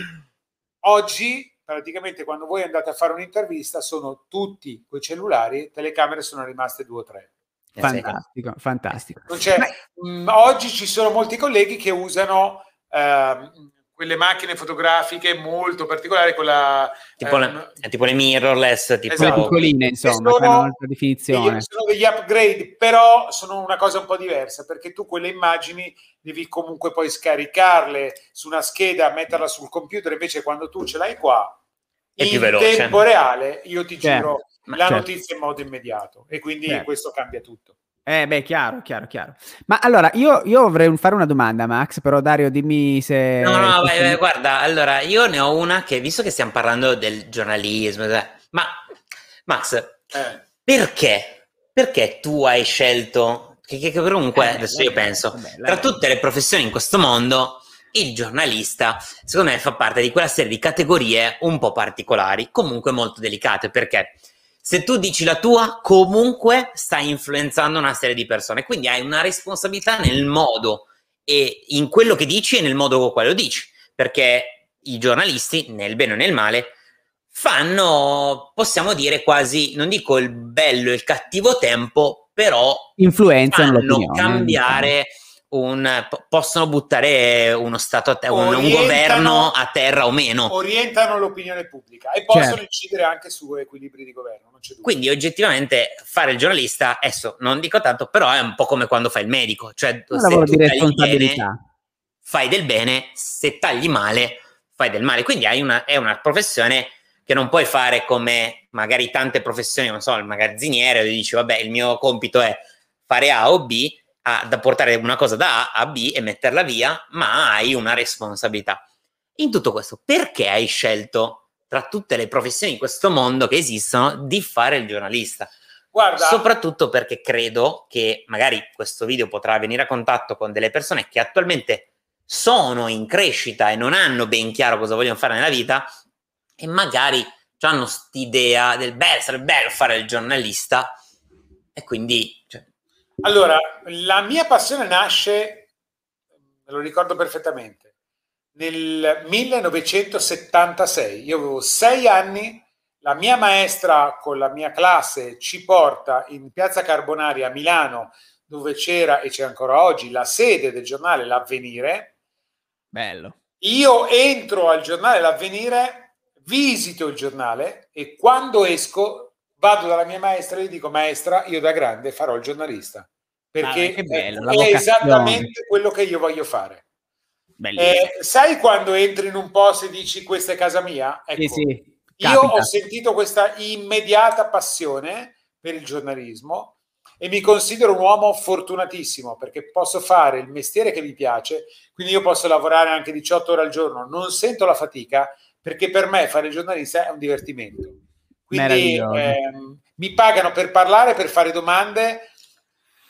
Oggi praticamente quando voi andate a fare un'intervista sono tutti quei cellulari, telecamere sono rimaste due o tre. Eh, fantastico, fantastico. Mh, mm, oggi ci sono molti colleghi che usano eh, quelle macchine fotografiche molto particolari, quella, tipo, eh, le, tipo le mirrorless, tipo esatto. piccoline, insomma, sono, un'altra definizione. sono degli upgrade, però sono una cosa un po' diversa, perché tu quelle immagini devi comunque poi scaricarle su una scheda, metterla sul computer, invece quando tu ce l'hai qua, è in più veloce. tempo reale, io ti certo. giro Ma la certo. notizia in modo immediato e quindi certo. questo cambia tutto. Eh beh, chiaro, chiaro, chiaro. Ma allora, io, io vorrei fare una domanda, Max, però Dario dimmi se... No, no, vai, vai, guarda, allora, io ne ho una che, visto che stiamo parlando del giornalismo, ma Max, eh. perché? Perché tu hai scelto, che, che comunque, eh, adesso io penso, vabbè, tra tutte le professioni in questo mondo, il giornalista, secondo me, fa parte di quella serie di categorie un po' particolari, comunque molto delicate, perché se tu dici la tua, comunque stai influenzando una serie di persone, quindi hai una responsabilità nel modo e in quello che dici e nel modo con cui lo dici, perché i giornalisti, nel bene o nel male, fanno, possiamo dire quasi, non dico il bello e il cattivo tempo, però influenzano fanno cambiare... Diciamo un, possono buttare uno stato a te- un, un, governo a terra o meno. Orientano l'opinione pubblica e possono certo. incidere anche su equilibri di governo. Quindi oggettivamente fare il giornalista, adesso non dico tanto, però è un po' come quando fai il medico, cioè un se tu tagli bene, fai del bene, se tagli male fai del male. Quindi una, è una professione che non puoi fare come magari tante professioni, non so, il magazziniere, dove dici vabbè il mio compito è fare A o B, a, da portare una cosa da A a B e metterla via, ma hai una responsabilità. In tutto questo, perché hai scelto tra tutte le professioni in questo mondo che esistono di fare il giornalista? Guarda, soprattutto perché credo che magari questo video potrà venire a contatto con delle persone che attualmente sono in crescita e non hanno ben chiaro cosa vogliono fare nella vita e magari hanno quest'idea del beh, sarebbe bello fare il giornalista e quindi cioè, allora, la mia passione nasce, me lo ricordo perfettamente, nel 1976. Io avevo sei anni, la mia maestra con la mia classe ci porta in Piazza Carbonari a Milano, dove c'era e c'è ancora oggi la sede del giornale L'Avvenire. Bello. Io entro al giornale L'Avvenire, visito il giornale e quando esco vado dalla mia maestra e gli dico maestra io da grande farò il giornalista perché ah, bello, è esattamente quello che io voglio fare eh, sai quando entri in un posto e dici questa è casa mia? Ecco, sì, sì. io ho sentito questa immediata passione per il giornalismo e mi considero un uomo fortunatissimo perché posso fare il mestiere che mi piace, quindi io posso lavorare anche 18 ore al giorno, non sento la fatica perché per me fare il giornalista è un divertimento. Quindi ehm, mi pagano per parlare, per fare domande,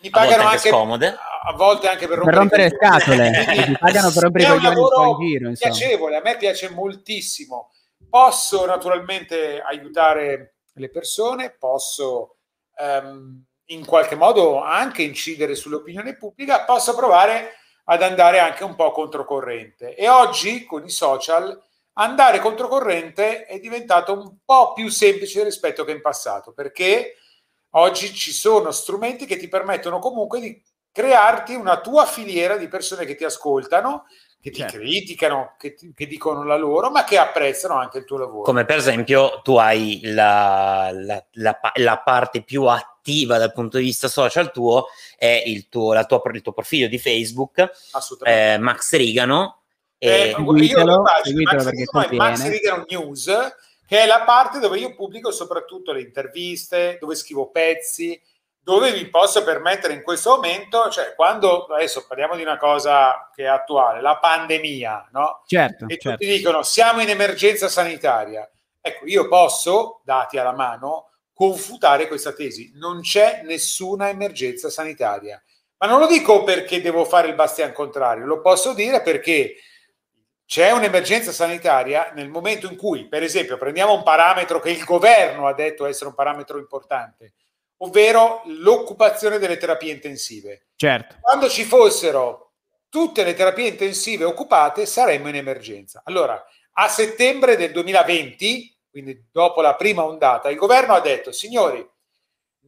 mi pagano a anche, scomode. a volte anche per rompere, per rompere le scatole, mi pagano per rompere i coglioni un giro. Insomma. piacevole, a me piace moltissimo. Posso naturalmente aiutare le persone, posso um, in qualche modo anche incidere sull'opinione pubblica, posso provare ad andare anche un po' controcorrente. E oggi con i social andare controcorrente è diventato un po' più semplice rispetto che in passato, perché oggi ci sono strumenti che ti permettono comunque di crearti una tua filiera di persone che ti ascoltano, che ti certo. criticano, che, ti, che, dicono la loro, ma che apprezzano anche il tuo lavoro. Come per esempio tu hai la, la, la, la parte più attiva dal punto di vista social tuo, è il tuo, tua, il tuo profilo di Facebook, eh, Max Rigano, eh, seguitelo, seguitelo perché Max, Max Rigano News, che è la parte dove io pubblico soprattutto le interviste, dove scrivo pezzi, dove vi posso permettere in questo momento, cioè quando adesso parliamo di una cosa che è attuale, la pandemia, no? Certo. E certo. tutti dicono siamo in emergenza sanitaria. Ecco, io posso, dati alla mano, confutare questa tesi. Non c'è nessuna emergenza sanitaria. Ma non lo dico perché devo fare il bastian contrario, lo posso dire perché c'è un'emergenza sanitaria nel momento in cui, per esempio, prendiamo un parametro che il governo ha detto essere un parametro importante, ovvero l'occupazione delle terapie intensive. Certo. Quando ci fossero tutte le terapie intensive occupate, saremmo in emergenza. Allora, a settembre del 2020, quindi dopo la prima ondata, il governo ha detto, signori,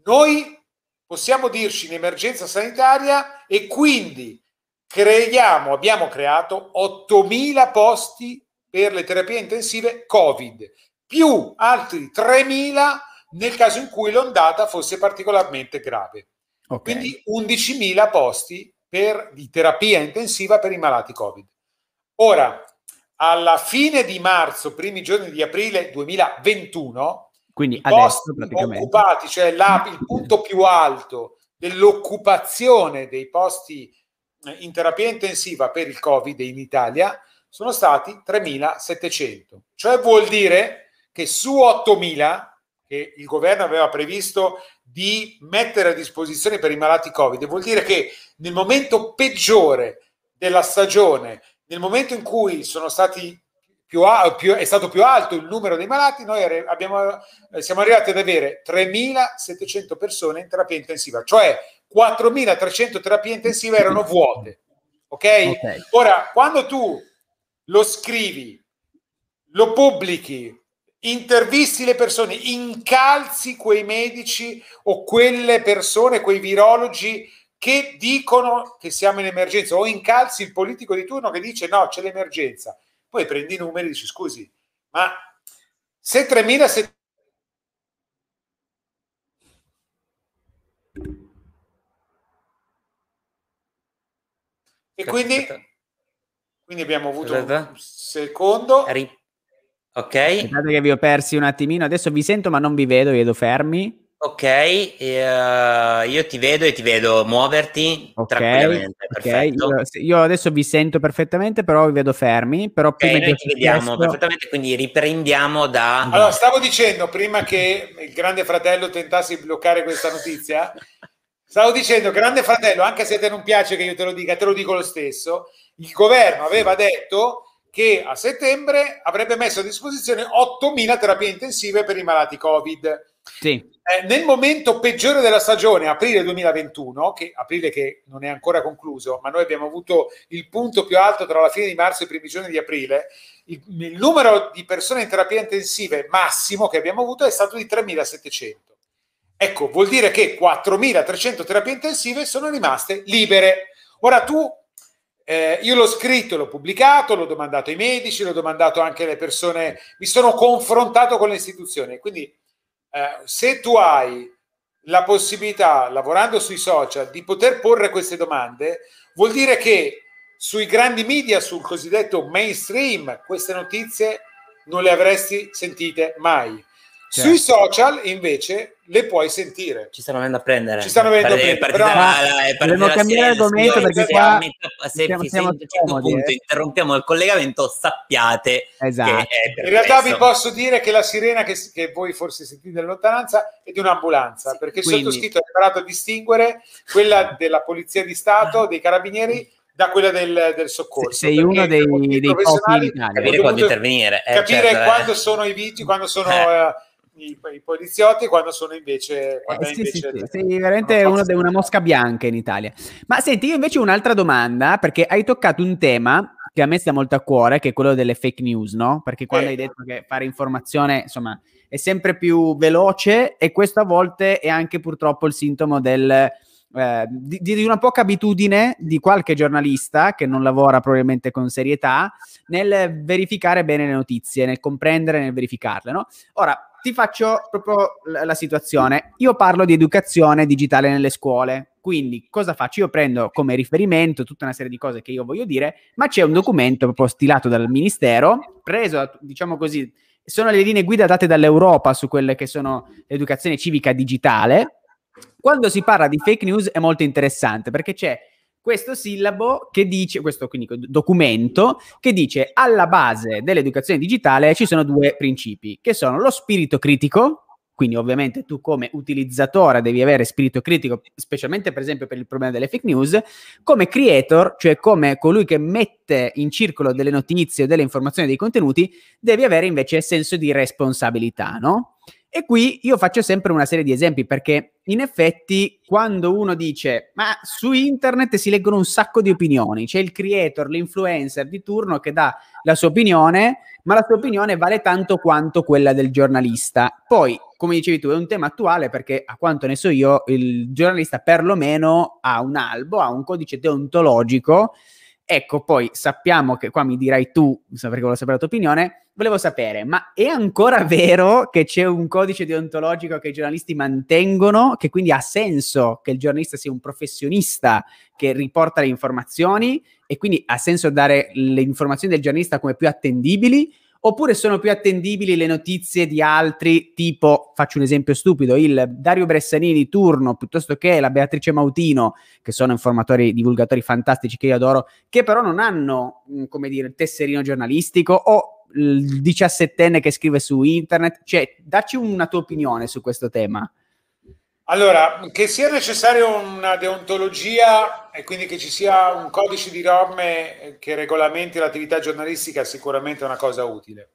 noi possiamo dirci in emergenza sanitaria e quindi creiamo, abbiamo creato 8.000 posti per le terapie intensive Covid, più altri 3.000 nel caso in cui l'ondata fosse particolarmente grave. Okay. Quindi 11.000 posti per, di terapia intensiva per i malati Covid. Ora, alla fine di marzo, primi giorni di aprile 2021, quindi adesso praticamente occupati, cioè la, il punto più alto dell'occupazione dei posti in terapia intensiva per il Covid in Italia sono stati 3.700. Cioè vuol dire che su 8.000 che il governo aveva previsto di mettere a disposizione per i malati Covid, vuol dire che nel momento peggiore della stagione, nel momento in cui sono stati più, più, è stato più alto il numero dei malati, noi abbiamo, eh, siamo arrivati ad avere 3.700 persone in terapia intensiva, cioè 4.300 terapie intensive erano vuote. Okay? ok? Ora, quando tu lo scrivi, lo pubblichi, intervisti le persone, incalzi quei medici o quelle persone, quei virologi che dicono che siamo in emergenza o incalzi il politico di turno che dice no, c'è l'emergenza. Poi prendi i numeri e dici scusi, ma se 3.700 E quindi, quindi abbiamo avuto un secondo. Ok. Aspettate che vi ho persi un attimino. Adesso vi sento, ma non vi vedo, vedo fermi. Ok, uh, io ti vedo e ti vedo muoverti okay, tranquillamente. Okay. Io, io, adesso vi sento perfettamente, però vi vedo fermi. Però okay, prima noi ti vediamo questo... perfettamente, quindi riprendiamo da. Allora, stavo dicendo prima che il Grande Fratello tentasse di bloccare questa notizia. Stavo dicendo, Grande Fratello, anche se a te non piace che io te lo dica, te lo dico lo stesso. Il governo aveva detto che a settembre avrebbe messo a disposizione 8.000 terapie intensive per i malati Covid. Sì. Eh, nel momento peggiore della stagione, aprile 2021, che aprile che non è ancora concluso, ma noi abbiamo avuto il punto più alto tra la fine di marzo e i primi giorni di aprile, il, il numero di persone in terapia intensive massimo che abbiamo avuto è stato di 3.700. Ecco, vuol dire che 4.300 terapie intensive sono rimaste libere. Ora tu, eh, io l'ho scritto, l'ho pubblicato, l'ho domandato ai medici, l'ho domandato anche alle persone, mi sono confrontato con le istituzioni. Quindi eh, se tu hai la possibilità, lavorando sui social, di poter porre queste domande, vuol dire che sui grandi media, sul cosiddetto mainstream, queste notizie non le avresti sentite mai. Certo. Sui social invece le puoi sentire. Ci stanno venendo a prendere. Ci stanno venendo a prendere. Però... Dobbiamo cambiare argomento perché qua se, siamo, siamo a un certo punto eh. interrompiamo il collegamento, sappiate esatto. In realtà vi posso dire che la sirena che, che voi forse sentite in lontananza è di un'ambulanza, sì, perché il sottoscritto è imparato a distinguere quella della Polizia di Stato, dei Carabinieri da quella del, del soccorso. Sei uno dei, dei professionali capire quando intervenire, eh, capire certo, eh. quando eh. sono i vigili, quando sono eh. I, i, poliziotti quando sono invece, quando eh, sì, invece sì, sì, veramente uno de, una mosca bianca in Italia ma senti io invece un'altra domanda perché hai toccato un tema che a me sta molto a cuore che è quello delle fake news no? perché quando eh. hai detto che fare informazione insomma è sempre più veloce e questo a volte è anche purtroppo il sintomo del eh, di, di, una poca abitudine di qualche giornalista che non lavora probabilmente con serietà nel verificare bene le notizie, nel comprendere, nel verificarle. No? Ora, ti faccio proprio la, la situazione. Io parlo di educazione digitale nelle scuole. Quindi cosa faccio? Io prendo come riferimento tutta una serie di cose che io voglio dire, ma c'è un documento proprio stilato dal Ministero, preso, diciamo così, sono le linee guida date dall'Europa su quelle che sono l'educazione civica digitale, quando si parla di fake news è molto interessante perché c'è questo sillabo che dice, questo quindi documento che dice alla base dell'educazione digitale ci sono due principi che sono lo spirito critico, quindi ovviamente tu come utilizzatore devi avere spirito critico, specialmente per esempio per il problema delle fake news, come creator, cioè come colui che mette in circolo delle notizie delle informazioni, dei contenuti, devi avere invece senso di responsabilità, no? E qui io faccio sempre una serie di esempi perché in effetti quando uno dice ma su internet si leggono un sacco di opinioni, c'è il creator, l'influencer di turno che dà la sua opinione, ma la sua opinione vale tanto quanto quella del giornalista. Poi, come dicevi tu, è un tema attuale perché a quanto ne so io, il giornalista perlomeno ha un albo, ha un codice deontologico Ecco, poi sappiamo che qua mi dirai tu, perché volevo sapere la tua opinione, volevo sapere, ma è ancora vero che c'è un codice deontologico che i giornalisti mantengono, che quindi ha senso che il giornalista sia un professionista che riporta le informazioni e quindi ha senso dare le informazioni del giornalista come più attendibili? Oppure sono più attendibili le notizie di altri, tipo, faccio un esempio stupido, il Dario Bressanini di turno, piuttosto che la Beatrice Mautino, che sono informatori, divulgatori fantastici che io adoro, che però non hanno, mm, come dire, il tesserino giornalistico o il diciassettenne che scrive su internet. Cioè, dacci una tua opinione su questo tema. Allora, che sia necessaria una deontologia e quindi che ci sia un codice di norme che regolamenti l'attività giornalistica è sicuramente una cosa utile.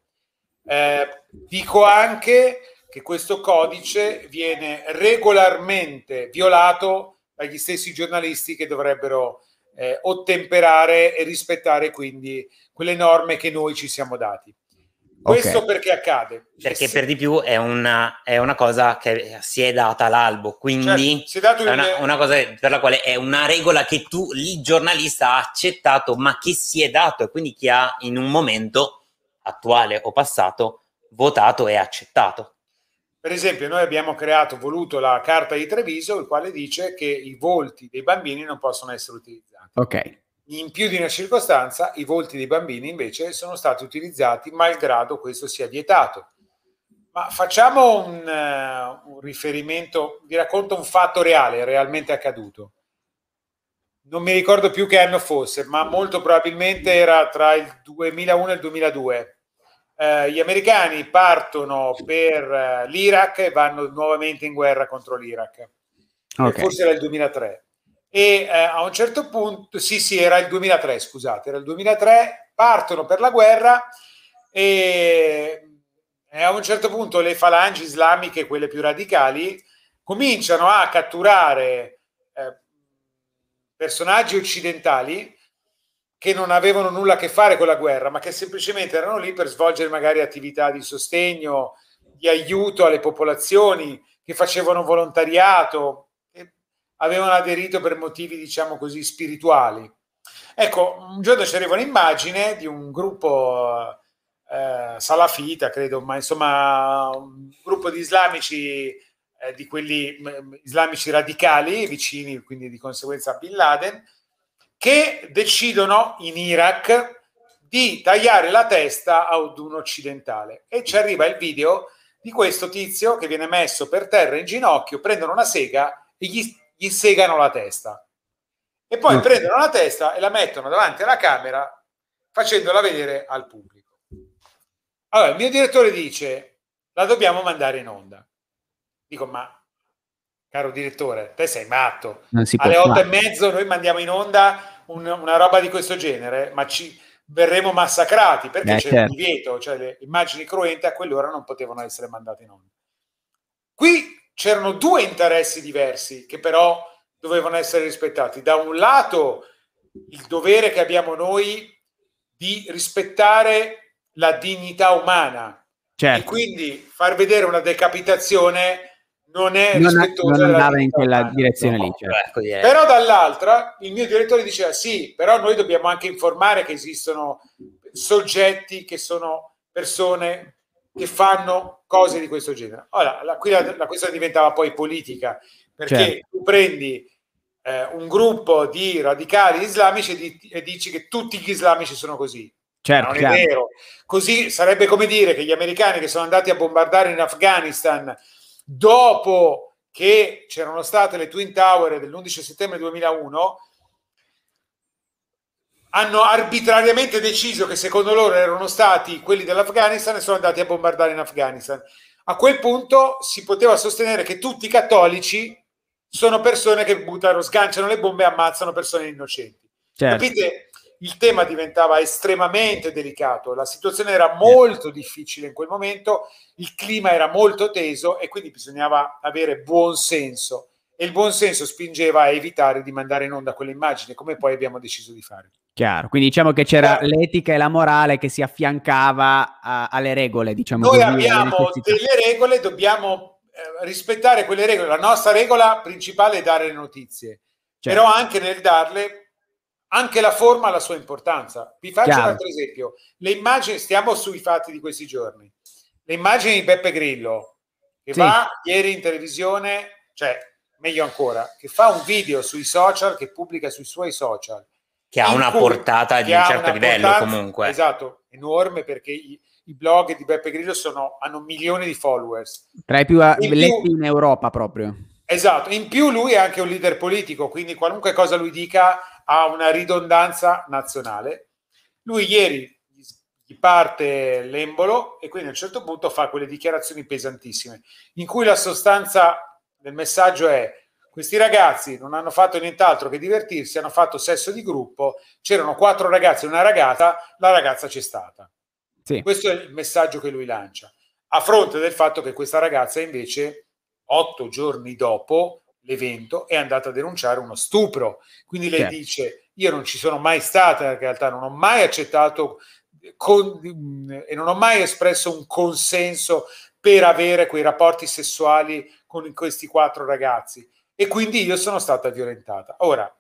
Eh, dico anche che questo codice viene regolarmente violato dagli stessi giornalisti che dovrebbero eh, ottemperare e rispettare quindi quelle norme che noi ci siamo dati. Questo okay. perché accade? Perché per di più è una, è una, cosa che si è data all'albo, quindi certo, è una, una, cosa per la quale è una regola che tu, il giornalista, ha accettato, ma che si è dato e quindi che ha in un momento attuale o passato votato e accettato. Per esempio, noi abbiamo creato, voluto la carta di Treviso, il quale dice che i volti dei bambini non possono essere utilizzati. Ok. In più di una circostanza, i volti dei bambini invece sono stati utilizzati malgrado questo sia vietato. Ma facciamo un, uh, un riferimento, vi racconto un fatto reale, realmente accaduto. Non mi ricordo più che anno fosse, ma molto probabilmente era tra il 2001 e il 2002. Uh, gli americani partono per uh, l'Iraq e vanno nuovamente in guerra contro l'Iraq. Okay. Forse era il 2003 e eh, a un certo punto, sì sì, era il 2003, scusate, era il 2003, partono per la guerra e, e a un certo punto le falangi islamiche, quelle più radicali, cominciano a catturare eh, personaggi occidentali che non avevano nulla a che fare con la guerra, ma che semplicemente erano lì per svolgere magari attività di sostegno, di aiuto alle popolazioni, che facevano volontariato, avevano aderito per motivi, diciamo così, spirituali. Ecco, un giorno ci arriva un'immagine di un gruppo eh, salafita, credo, ma insomma un gruppo di islamici, eh, di quelli islamici radicali, vicini quindi di conseguenza a Bin Laden, che decidono in Iraq di tagliare la testa ad un occidentale. E ci arriva il video di questo tizio che viene messo per terra in ginocchio, prendono una sega e gli gli segano la testa e poi mm. prendono la testa e la mettono davanti alla camera facendola vedere al pubblico. Allora, il mio direttore dice, la dobbiamo mandare in onda. Dico, ma caro direttore, te sei matto. Alle otto e mezzo noi mandiamo in onda un, una roba di questo genere, ma ci verremo massacrati perché eh, c'è certo. un divieto, cioè le immagini cruente a quell'ora non potevano essere mandate in onda. Qui c'erano due interessi diversi che però dovevano essere rispettati. Da un lato il dovere che abbiamo noi di rispettare la dignità umana certo. e quindi far vedere una decapitazione non è non, non andava in quella umana. direzione no, lì certo. però dall'altra il mio direttore diceva sì però noi dobbiamo anche informare che esistono soggetti che sono persone che fanno cose di questo genere. Ora, la, qui la, la questione diventava poi politica, perché certo. tu prendi eh, un gruppo di radicali islamici e, di, e, dici che tutti gli islamici sono così. Certo, non è chiaro. vero. Così sarebbe come dire che gli americani che sono andati a bombardare in Afghanistan dopo che c'erano state le Twin Tower dell'11 settembre 2001 hanno arbitrariamente deciso che secondo loro erano stati quelli dell'Afghanistan e sono andati a bombardare in Afghanistan. A quel punto si poteva sostenere che tutti i cattolici sono persone che buttano, sganciano le bombe e ammazzano persone innocenti. Certo. Capite? Il tema diventava estremamente delicato, la situazione era molto difficile in quel momento, il clima era molto teso e quindi bisognava avere buon senso e il buon senso spingeva a evitare di mandare in onda quelle immagini, come poi abbiamo deciso di fare. Chiaro, quindi diciamo che c'era Chiaro. l'etica e la morale che si affiancava a, alle regole, diciamo Noi abbiamo delle regole, dobbiamo eh, rispettare quelle regole. La nostra regola principale è dare le notizie, certo. però anche nel darle, anche la forma ha la sua importanza. Vi faccio Chiaro. un altro esempio. Le immagini, stiamo sui fatti di questi giorni. Le immagini di Beppe Grillo, che sì. va ieri in televisione, cioè meglio ancora, che fa un video sui social, che pubblica sui suoi social che ha una portata di un certo livello comunque. Esatto, enorme perché i, i, blog di Beppe Grillo sono, hanno milioni di followers. Tra i più in letti più, in Europa proprio. Esatto, in più lui è anche un leader politico, quindi qualunque cosa lui dica ha una ridondanza nazionale. Lui ieri gli parte l'embolo e quindi a un certo punto fa quelle dichiarazioni pesantissime in cui la sostanza del messaggio è questi ragazzi non hanno fatto nient'altro che divertirsi, hanno fatto sesso di gruppo, c'erano quattro ragazzi e una ragazza, la ragazza c'è stata. Sì. Questo è il messaggio che lui lancia, a fronte del fatto che questa ragazza invece, otto giorni dopo l'evento, è andata a denunciare uno stupro. Quindi lei sì. dice, io non ci sono mai stata, in realtà non ho mai accettato con, e non ho mai espresso un consenso per avere quei rapporti sessuali con questi quattro ragazzi e quindi io sono stata violentata. Ora,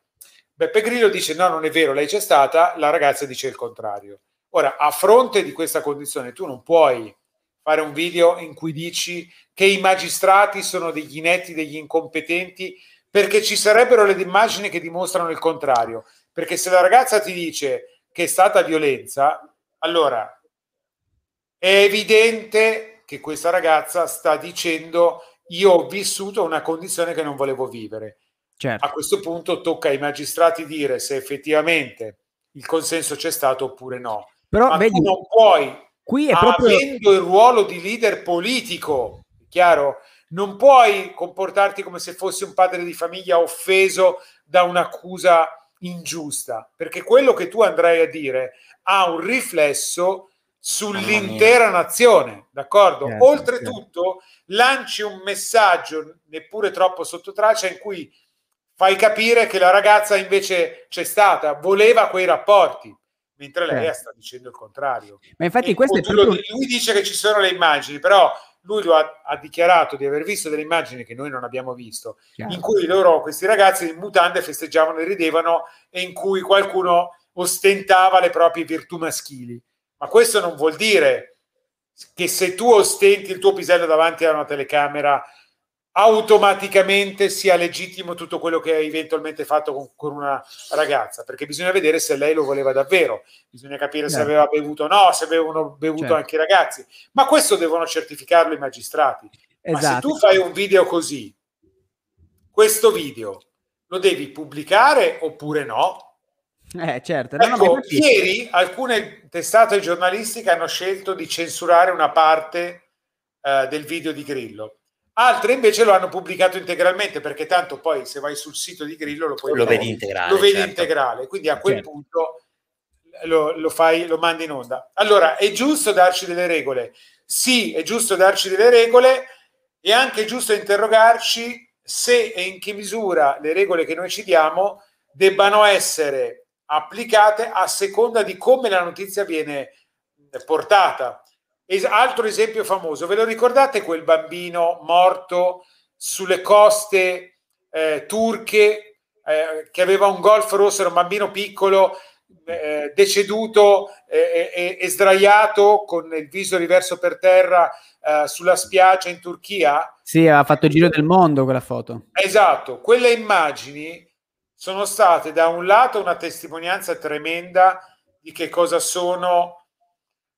Beppe Grillo dice no, non è vero, lei c'è stata, la ragazza dice il contrario. Ora, a fronte di questa condizione, tu non puoi fare un video in cui dici che i magistrati sono degli inetti, degli incompetenti, perché ci sarebbero le immagini che dimostrano il contrario. Perché se la ragazza ti dice che è stata violenza, allora è evidente che questa ragazza sta dicendo io ho vissuto una condizione che non volevo vivere. Certo. A questo punto tocca ai magistrati dire se effettivamente il consenso c'è stato oppure no. Però Ma vedi, tu non puoi, qui è proprio... avendo il ruolo di leader politico, chiaro, non puoi comportarti come se fossi un padre di famiglia offeso da un'accusa ingiusta, perché quello che tu andrai a dire ha un riflesso sull'intera nazione, d'accordo? Certo, Oltretutto certo. lanci un messaggio neppure troppo sotto traccia in cui fai capire che la ragazza invece c'è stata, voleva quei rapporti, mentre lei certo. sta dicendo il contrario. Ma infatti questo è proprio... lui dice che ci sono le immagini, però lui lo ha, ha, dichiarato di aver visto delle immagini che noi non abbiamo visto, Chiaro. in cui loro, questi ragazzi in mutande festeggiavano e ridevano e in cui qualcuno ostentava le proprie virtù maschili. Ma questo non vuol dire che se tu ostenti il tuo pisello davanti a una telecamera automaticamente sia legittimo tutto quello che hai eventualmente fatto con, con, una ragazza, perché bisogna vedere se lei lo voleva davvero, bisogna capire certo. se aveva bevuto o no, se avevano bevuto certo. anche i ragazzi, ma questo devono certificarlo i magistrati. Esatto. Ma se esatto. tu fai un video così, questo video lo devi pubblicare oppure no? Eh, certo. No, ecco, ieri alcune testate giornalistiche hanno scelto di censurare una parte uh, del video di Grillo. Altre invece lo hanno pubblicato integralmente perché tanto poi se vai sul sito di Grillo lo, puoi lo vedi integrale. Lo vedi certo. integrale, quindi a quel certo. punto lo, lo, fai, lo mandi in onda. Allora, è giusto darci delle regole? Sì, è giusto darci delle regole, è anche giusto interrogarci se e in che misura le regole che noi ci diamo debbano essere applicate a seconda di come la notizia viene portata. Es- altro esempio famoso, ve lo ricordate quel bambino morto sulle coste eh, turche eh, che aveva un golf rosso, era un bambino piccolo, eh, deceduto e sdraiato con il viso riverso per terra eh, sulla spiaggia in Turchia? Sì, ha fatto il giro del mondo quella foto. Esatto, quelle immagini sono state da un lato una testimonianza tremenda di che cosa sono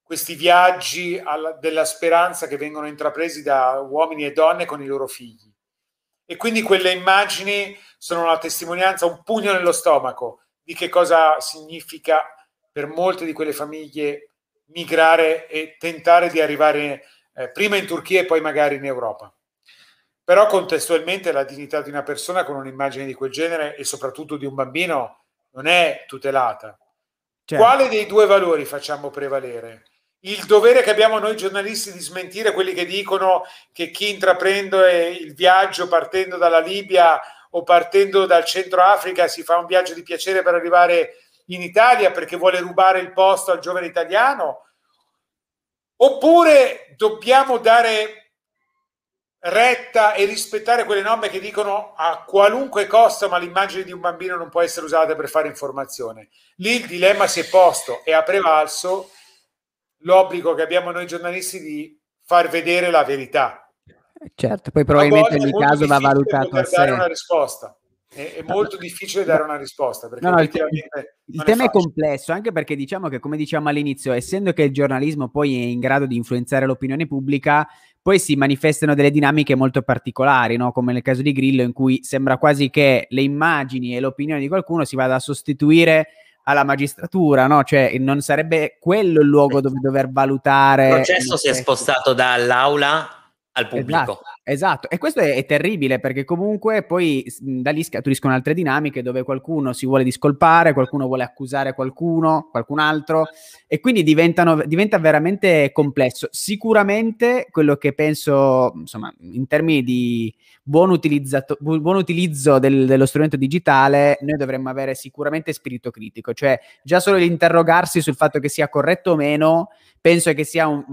questi viaggi alla, della speranza che vengono intrapresi da uomini e donne con i loro figli. E quindi quelle immagini sono una testimonianza, un pugno nello stomaco di che cosa significa per molte di quelle famiglie migrare e tentare di arrivare eh, prima in Turchia e poi magari in Europa però contestualmente la dignità di una persona con un'immagine di quel genere e soprattutto di un bambino non è tutelata. Certo. Quale dei due valori facciamo prevalere? Il dovere che abbiamo noi giornalisti di smentire quelli che dicono che chi intraprende il viaggio partendo dalla Libia o partendo dal Centro Africa si fa un viaggio di piacere per arrivare in Italia perché vuole rubare il posto al giovane italiano? Oppure dobbiamo dare retta e rispettare quelle norme che dicono a qualunque costo, ma l'immagine di un bambino non può essere usata per fare informazione. Lì il dilemma si è posto e ha prevalso l'obbligo che abbiamo noi giornalisti di far vedere la verità. Certo, poi probabilmente nel caso va valutato a sé. una risposta. È, è molto difficile dare una risposta perché no, il, il tema è, è, complesso anche perché diciamo che come diciamo all'inizio essendo che il giornalismo poi è in grado di influenzare l'opinione pubblica poi si manifestano delle dinamiche molto particolari, no? come nel caso di Grillo, in cui sembra quasi che le immagini e l'opinione di qualcuno si vada a sostituire alla magistratura, no? Cioè, non sarebbe quello il luogo dove dover valutare. Il processo si è spostato dall'aula al pubblico. Esatto, Esatto, e questo è, è, terribile perché comunque poi da lì scaturiscono altre dinamiche dove qualcuno si vuole discolpare, qualcuno vuole accusare qualcuno, qualcun altro e quindi diventa veramente complesso. Sicuramente quello che penso, insomma, in termini di buon, buon utilizzo del, dello strumento digitale, noi dovremmo avere sicuramente spirito critico, cioè già solo l'interrogarsi sul fatto che sia corretto o meno penso che, sia un,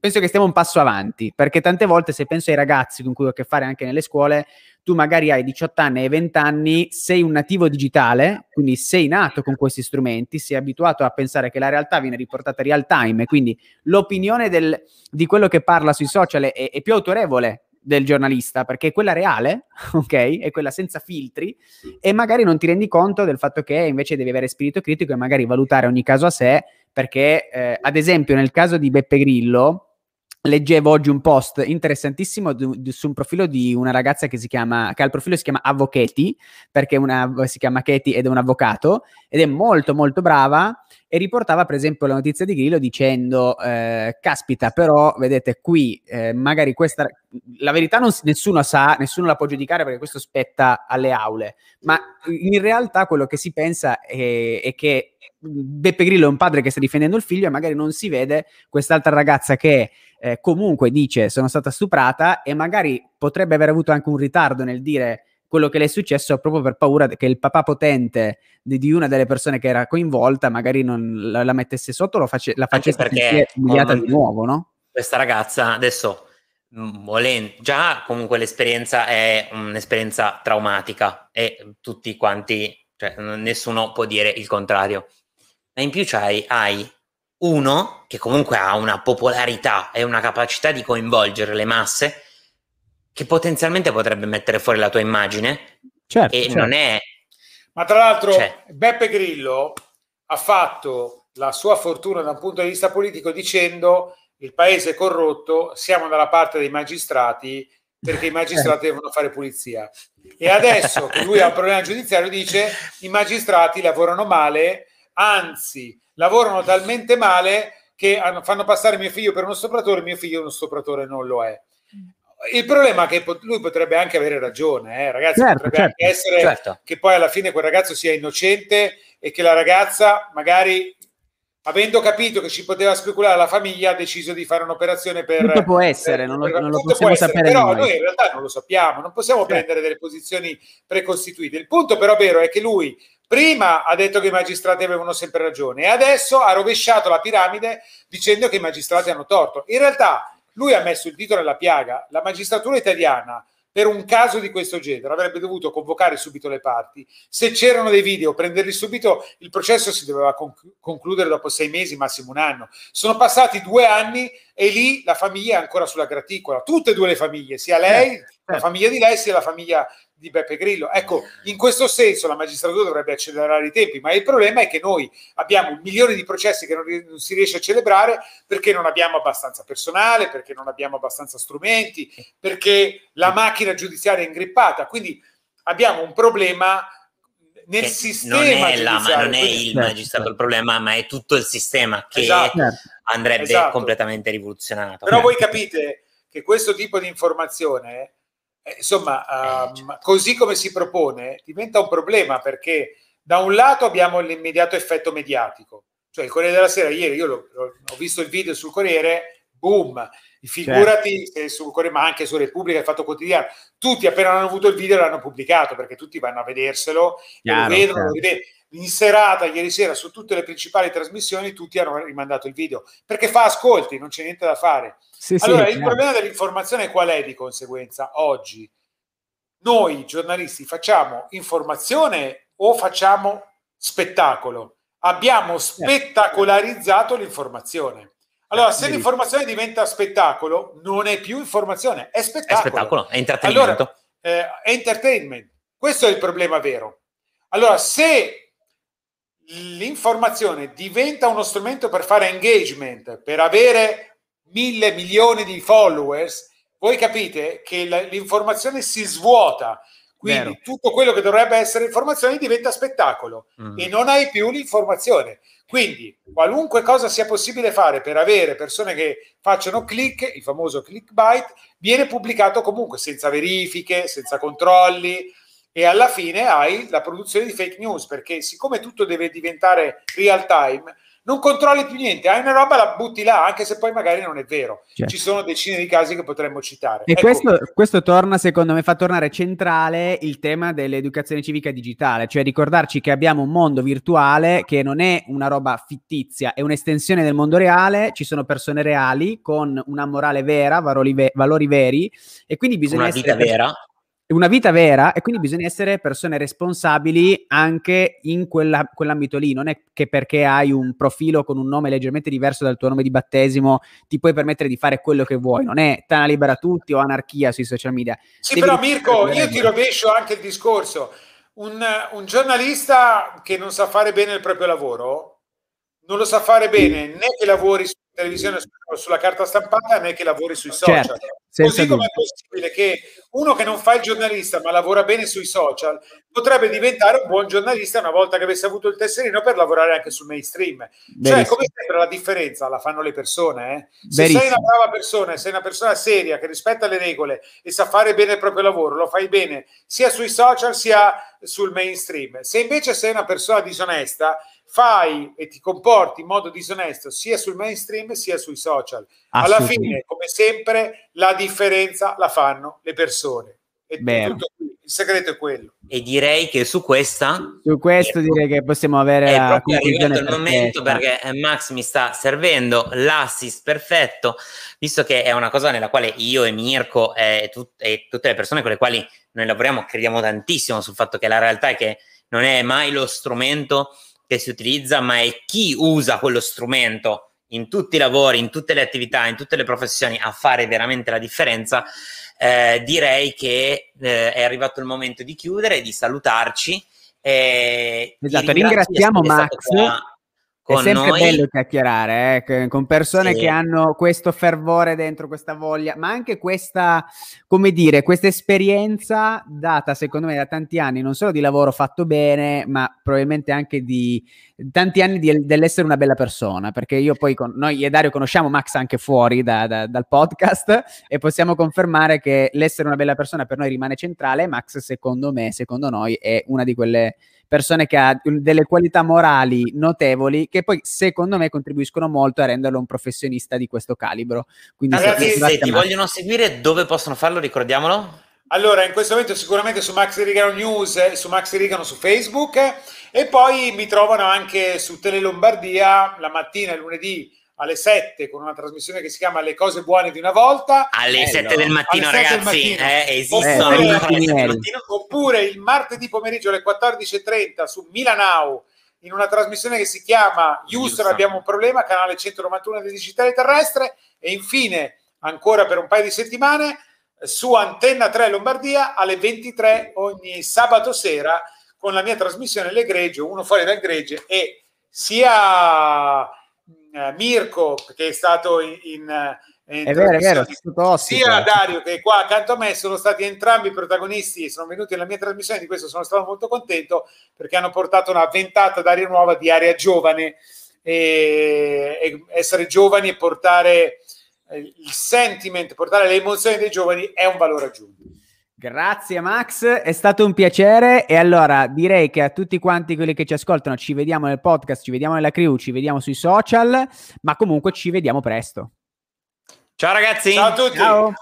penso che stiamo un passo avanti, perché tante volte se penso ai ragazzi con cui ho a che fare anche nelle scuole, tu magari hai 18 anni e 20 anni, sei un nativo digitale, quindi sei nato con questi strumenti, sei abituato a pensare che la realtà viene riportata real time, quindi l'opinione del, di quello che parla sui social è, è più autorevole del giornalista, perché è quella reale, ok? È quella senza filtri, e magari non ti rendi conto del fatto che invece devi avere spirito critico e magari valutare ogni caso a sé perché eh, ad esempio nel caso di Beppe Grillo leggevo oggi un post interessantissimo di, di, su un profilo di una ragazza che si chiama che al profilo si chiama Avvocati perché una, si chiama Katie ed è un avvocato ed è molto molto brava e riportava per esempio la notizia di Grillo dicendo eh, caspita però vedete qui eh, magari questa la verità non, nessuno sa nessuno la può giudicare perché questo spetta alle aule ma in realtà quello che si pensa è, è che Beppe Grillo è un padre che sta difendendo il figlio e magari non si vede quest'altra ragazza che eh, comunque dice sono stata stuprata e magari potrebbe aver avuto anche un ritardo nel dire quello che le è successo proprio per paura che il papà potente di, di una delle persone che era coinvolta magari non la, la mettesse sotto lo face, la facesse umiliata di nuovo, no? Questa ragazza adesso mm, volendo, già comunque l'esperienza è un'esperienza traumatica e tutti quanti, cioè nessuno può dire il contrario. Ma in più c'hai, hai uno che comunque ha una popolarità e una capacità di coinvolgere le masse che potenzialmente potrebbe mettere fuori la tua immagine certo, e certo. non è ma tra l'altro cioè. Beppe Grillo ha fatto la sua fortuna da un punto di vista politico dicendo il paese è corrotto, siamo dalla parte dei magistrati perché i magistrati devono fare pulizia. E adesso che lui ha un problema giudiziario dice i magistrati lavorano male, anzi lavorano talmente male che fanno passare mio figlio per uno stupratore, mio figlio uno stupratore non lo è. Il problema è che lui potrebbe anche avere ragione, eh? ragazzi, certo, potrebbe certo, anche essere certo. che poi alla fine quel ragazzo sia innocente e che la ragazza magari avendo capito che ci poteva speculare la famiglia, ha deciso di fare un'operazione per... Tutto può essere, per, non, lo, non lo possiamo essere, sapere Però noi. noi. in realtà non lo sappiamo, non possiamo certo. prendere delle posizioni precostituite. Il punto però vero è che lui Prima ha detto che i magistrati avevano sempre ragione e adesso ha rovesciato la piramide dicendo che i magistrati hanno torto. In realtà lui ha messo il dito nella piaga. La magistratura italiana per un caso di questo genere avrebbe dovuto convocare subito le parti. Se c'erano dei video, prenderli subito, il processo si doveva conc- concludere dopo sei mesi, massimo un anno. Sono passati due anni e lì la famiglia è ancora sulla graticola, tutte e due le famiglie, sia lei, eh, la famiglia di lei, sia la famiglia di Beppe Grillo. Ecco, in questo senso la magistratura dovrebbe accelerare i tempi, ma il problema è che noi abbiamo milioni di processi che non, non, si riesce a celebrare perché non abbiamo abbastanza personale, perché non abbiamo abbastanza strumenti, perché la macchina giudiziaria è ingrippata. Quindi abbiamo un problema nel che sistema non è, la, non è il magistrato il problema, ma è tutto il sistema che esatto. andrebbe esatto. completamente rivoluzionato. Però voi capite che questo tipo di informazione eh, insomma, um, così come si propone, diventa un problema perché da un lato abbiamo l'immediato effetto mediatico, cioè il Corriere della Sera, ieri io lo, lo, ho visto il video sul Corriere, boom, figurati certo. sul Corriere, ma anche su Repubblica, il Fatto Quotidiano, tutti appena hanno avuto il video l'hanno pubblicato perché tutti vanno a vederselo, Chiaro, lo vedono, certo. lo rivedono in serata ieri sera su tutte le principali trasmissioni tutti hanno rimandato il video perché fa ascolti, non c'è niente da fare. Sì, allora, sì, il problema dell'informazione qual è di conseguenza oggi? Noi giornalisti facciamo informazione o facciamo spettacolo? Abbiamo spettacolarizzato l'informazione. Allora, se l'informazione diventa spettacolo, non è più informazione, è spettacolo. È spettacolo, è intrattenimento. Allora, eh, è entertainment. Questo è il problema vero. Allora, se l'informazione diventa uno strumento per fare engagement, per avere mille milioni di followers, voi capite che la, l'informazione si svuota. Quindi Vero. tutto quello che dovrebbe essere informazione diventa spettacolo mm. e non hai più l'informazione. Quindi, qualunque cosa sia possibile fare per avere persone che facciano click, il famoso clickbait, viene pubblicato comunque senza verifiche, senza controlli e alla fine hai la produzione di fake news perché siccome tutto deve diventare real time, non controlli più niente, hai una roba, la butti là, anche se poi magari non è vero. Certo. Ci sono decine di casi che potremmo citare. E ecco. questo, questo, torna, secondo me, fa tornare centrale il tema dell'educazione civica digitale, cioè ricordarci che abbiamo un mondo virtuale che non è una roba fittizia, è un'estensione del mondo reale, ci sono persone reali con una morale vera, valori, ve- valori veri, e quindi bisogna una vita vera una vita vera e quindi bisogna essere persone responsabili anche in quella, quell'ambito lì. Non è che perché hai un profilo con un nome leggermente diverso dal tuo nome di battesimo ti puoi permettere di fare quello che vuoi. Non è tana libera tutti o anarchia sui social media. Sì, Devi però Mirko, io ti rovescio anche il discorso. Un, un giornalista che non sa fare bene il proprio lavoro non lo sa fare bene né che lavori su televisione sulla carta stampata né che lavori sui social. Certo, Così come è possibile che uno che non fa il giornalista ma lavora bene sui social potrebbe diventare un buon giornalista una volta che avesse avuto il tesserino per lavorare anche sul mainstream. Cioè, Verissimo. Cioè, come sempre la differenza la fanno le persone. Eh? Se Verissimo. sei una brava persona, sei una persona seria che rispetta le regole e sa fare bene il proprio lavoro, lo fai bene sia sui social sia sul mainstream. Se invece sei una persona disonesta, fai e ti comporti in modo disonesto sia sul mainstream sia sui social. Alla fine, come sempre, la differenza la fanno le persone. E tutto, il segreto è quello. E direi che su questa... Su questo direi che possiamo avere... È proprio arrivato il momento perché eh, Max mi sta servendo l'assist perfetto, visto che è una cosa nella quale io e Mirko e, tut- e tutte le persone con le quali noi lavoriamo crediamo tantissimo sul fatto che la realtà è che non è mai lo strumento che si utilizza, ma è chi usa quello strumento in tutti i lavori, in tutte le attività, in tutte le professioni a fare veramente la differenza, eh, direi che eh, è arrivato il momento di chiudere, e di salutarci. Eh, esatto, ringraziamo Max con è sempre noi. bello chiacchierare eh, con persone sì. che hanno questo fervore dentro, questa voglia, ma anche questa, come dire, questa esperienza data secondo me da tanti anni, non solo di lavoro fatto bene, ma probabilmente anche di tanti anni di, dell'essere una bella persona, perché io poi, con, noi e Dario conosciamo Max anche fuori da, da, dal podcast e possiamo confermare che l'essere una bella persona per noi rimane centrale. Max, secondo me, secondo noi, è una di quelle persone che ha delle qualità morali notevoli che poi secondo me contribuiscono molto a renderlo un professionista di questo calibro. Quindi Ragazzi, se ti vogliono seguire, dove possono farlo? Ricordiamolo. Allora, in questo momento sicuramente su Max Rigano News e su Max Rigano su Facebook e poi mi trovano anche su Tele Lombardia la mattina, lunedì alle 7 con una trasmissione che si chiama Le cose buone di una volta. Alle 7 del mattino, ragazzi, del mattino. Eh, esistono. Oppure, oppure, il martedì pomeriggio alle 14.30 su Milanau in una trasmissione che si chiama Houston abbiamo un problema, canale 191 del digitale terrestre e infine ancora per un paio di settimane su Antenna 3 Lombardia alle 23 ogni sabato sera con la mia trasmissione L'Egregio, uno fuori dal gregge e sia eh, Mirko che è stato in, in, in è vero, è vero, è sia Dario che qua accanto a me sono stati entrambi protagonisti sono venuti nella mia trasmissione di questo sono stato molto contento perché hanno portato una ventata d'aria nuova di aria giovane e, e essere giovani e portare eh, il sentiment, portare le emozioni dei giovani è un valore aggiunto Grazie Max, è stato un piacere e allora direi che a tutti quanti quelli che ci ascoltano ci vediamo nel podcast, ci vediamo nella crew, ci vediamo sui social, ma comunque ci vediamo presto. Ciao ragazzi. Ciao a tutti. Ciao.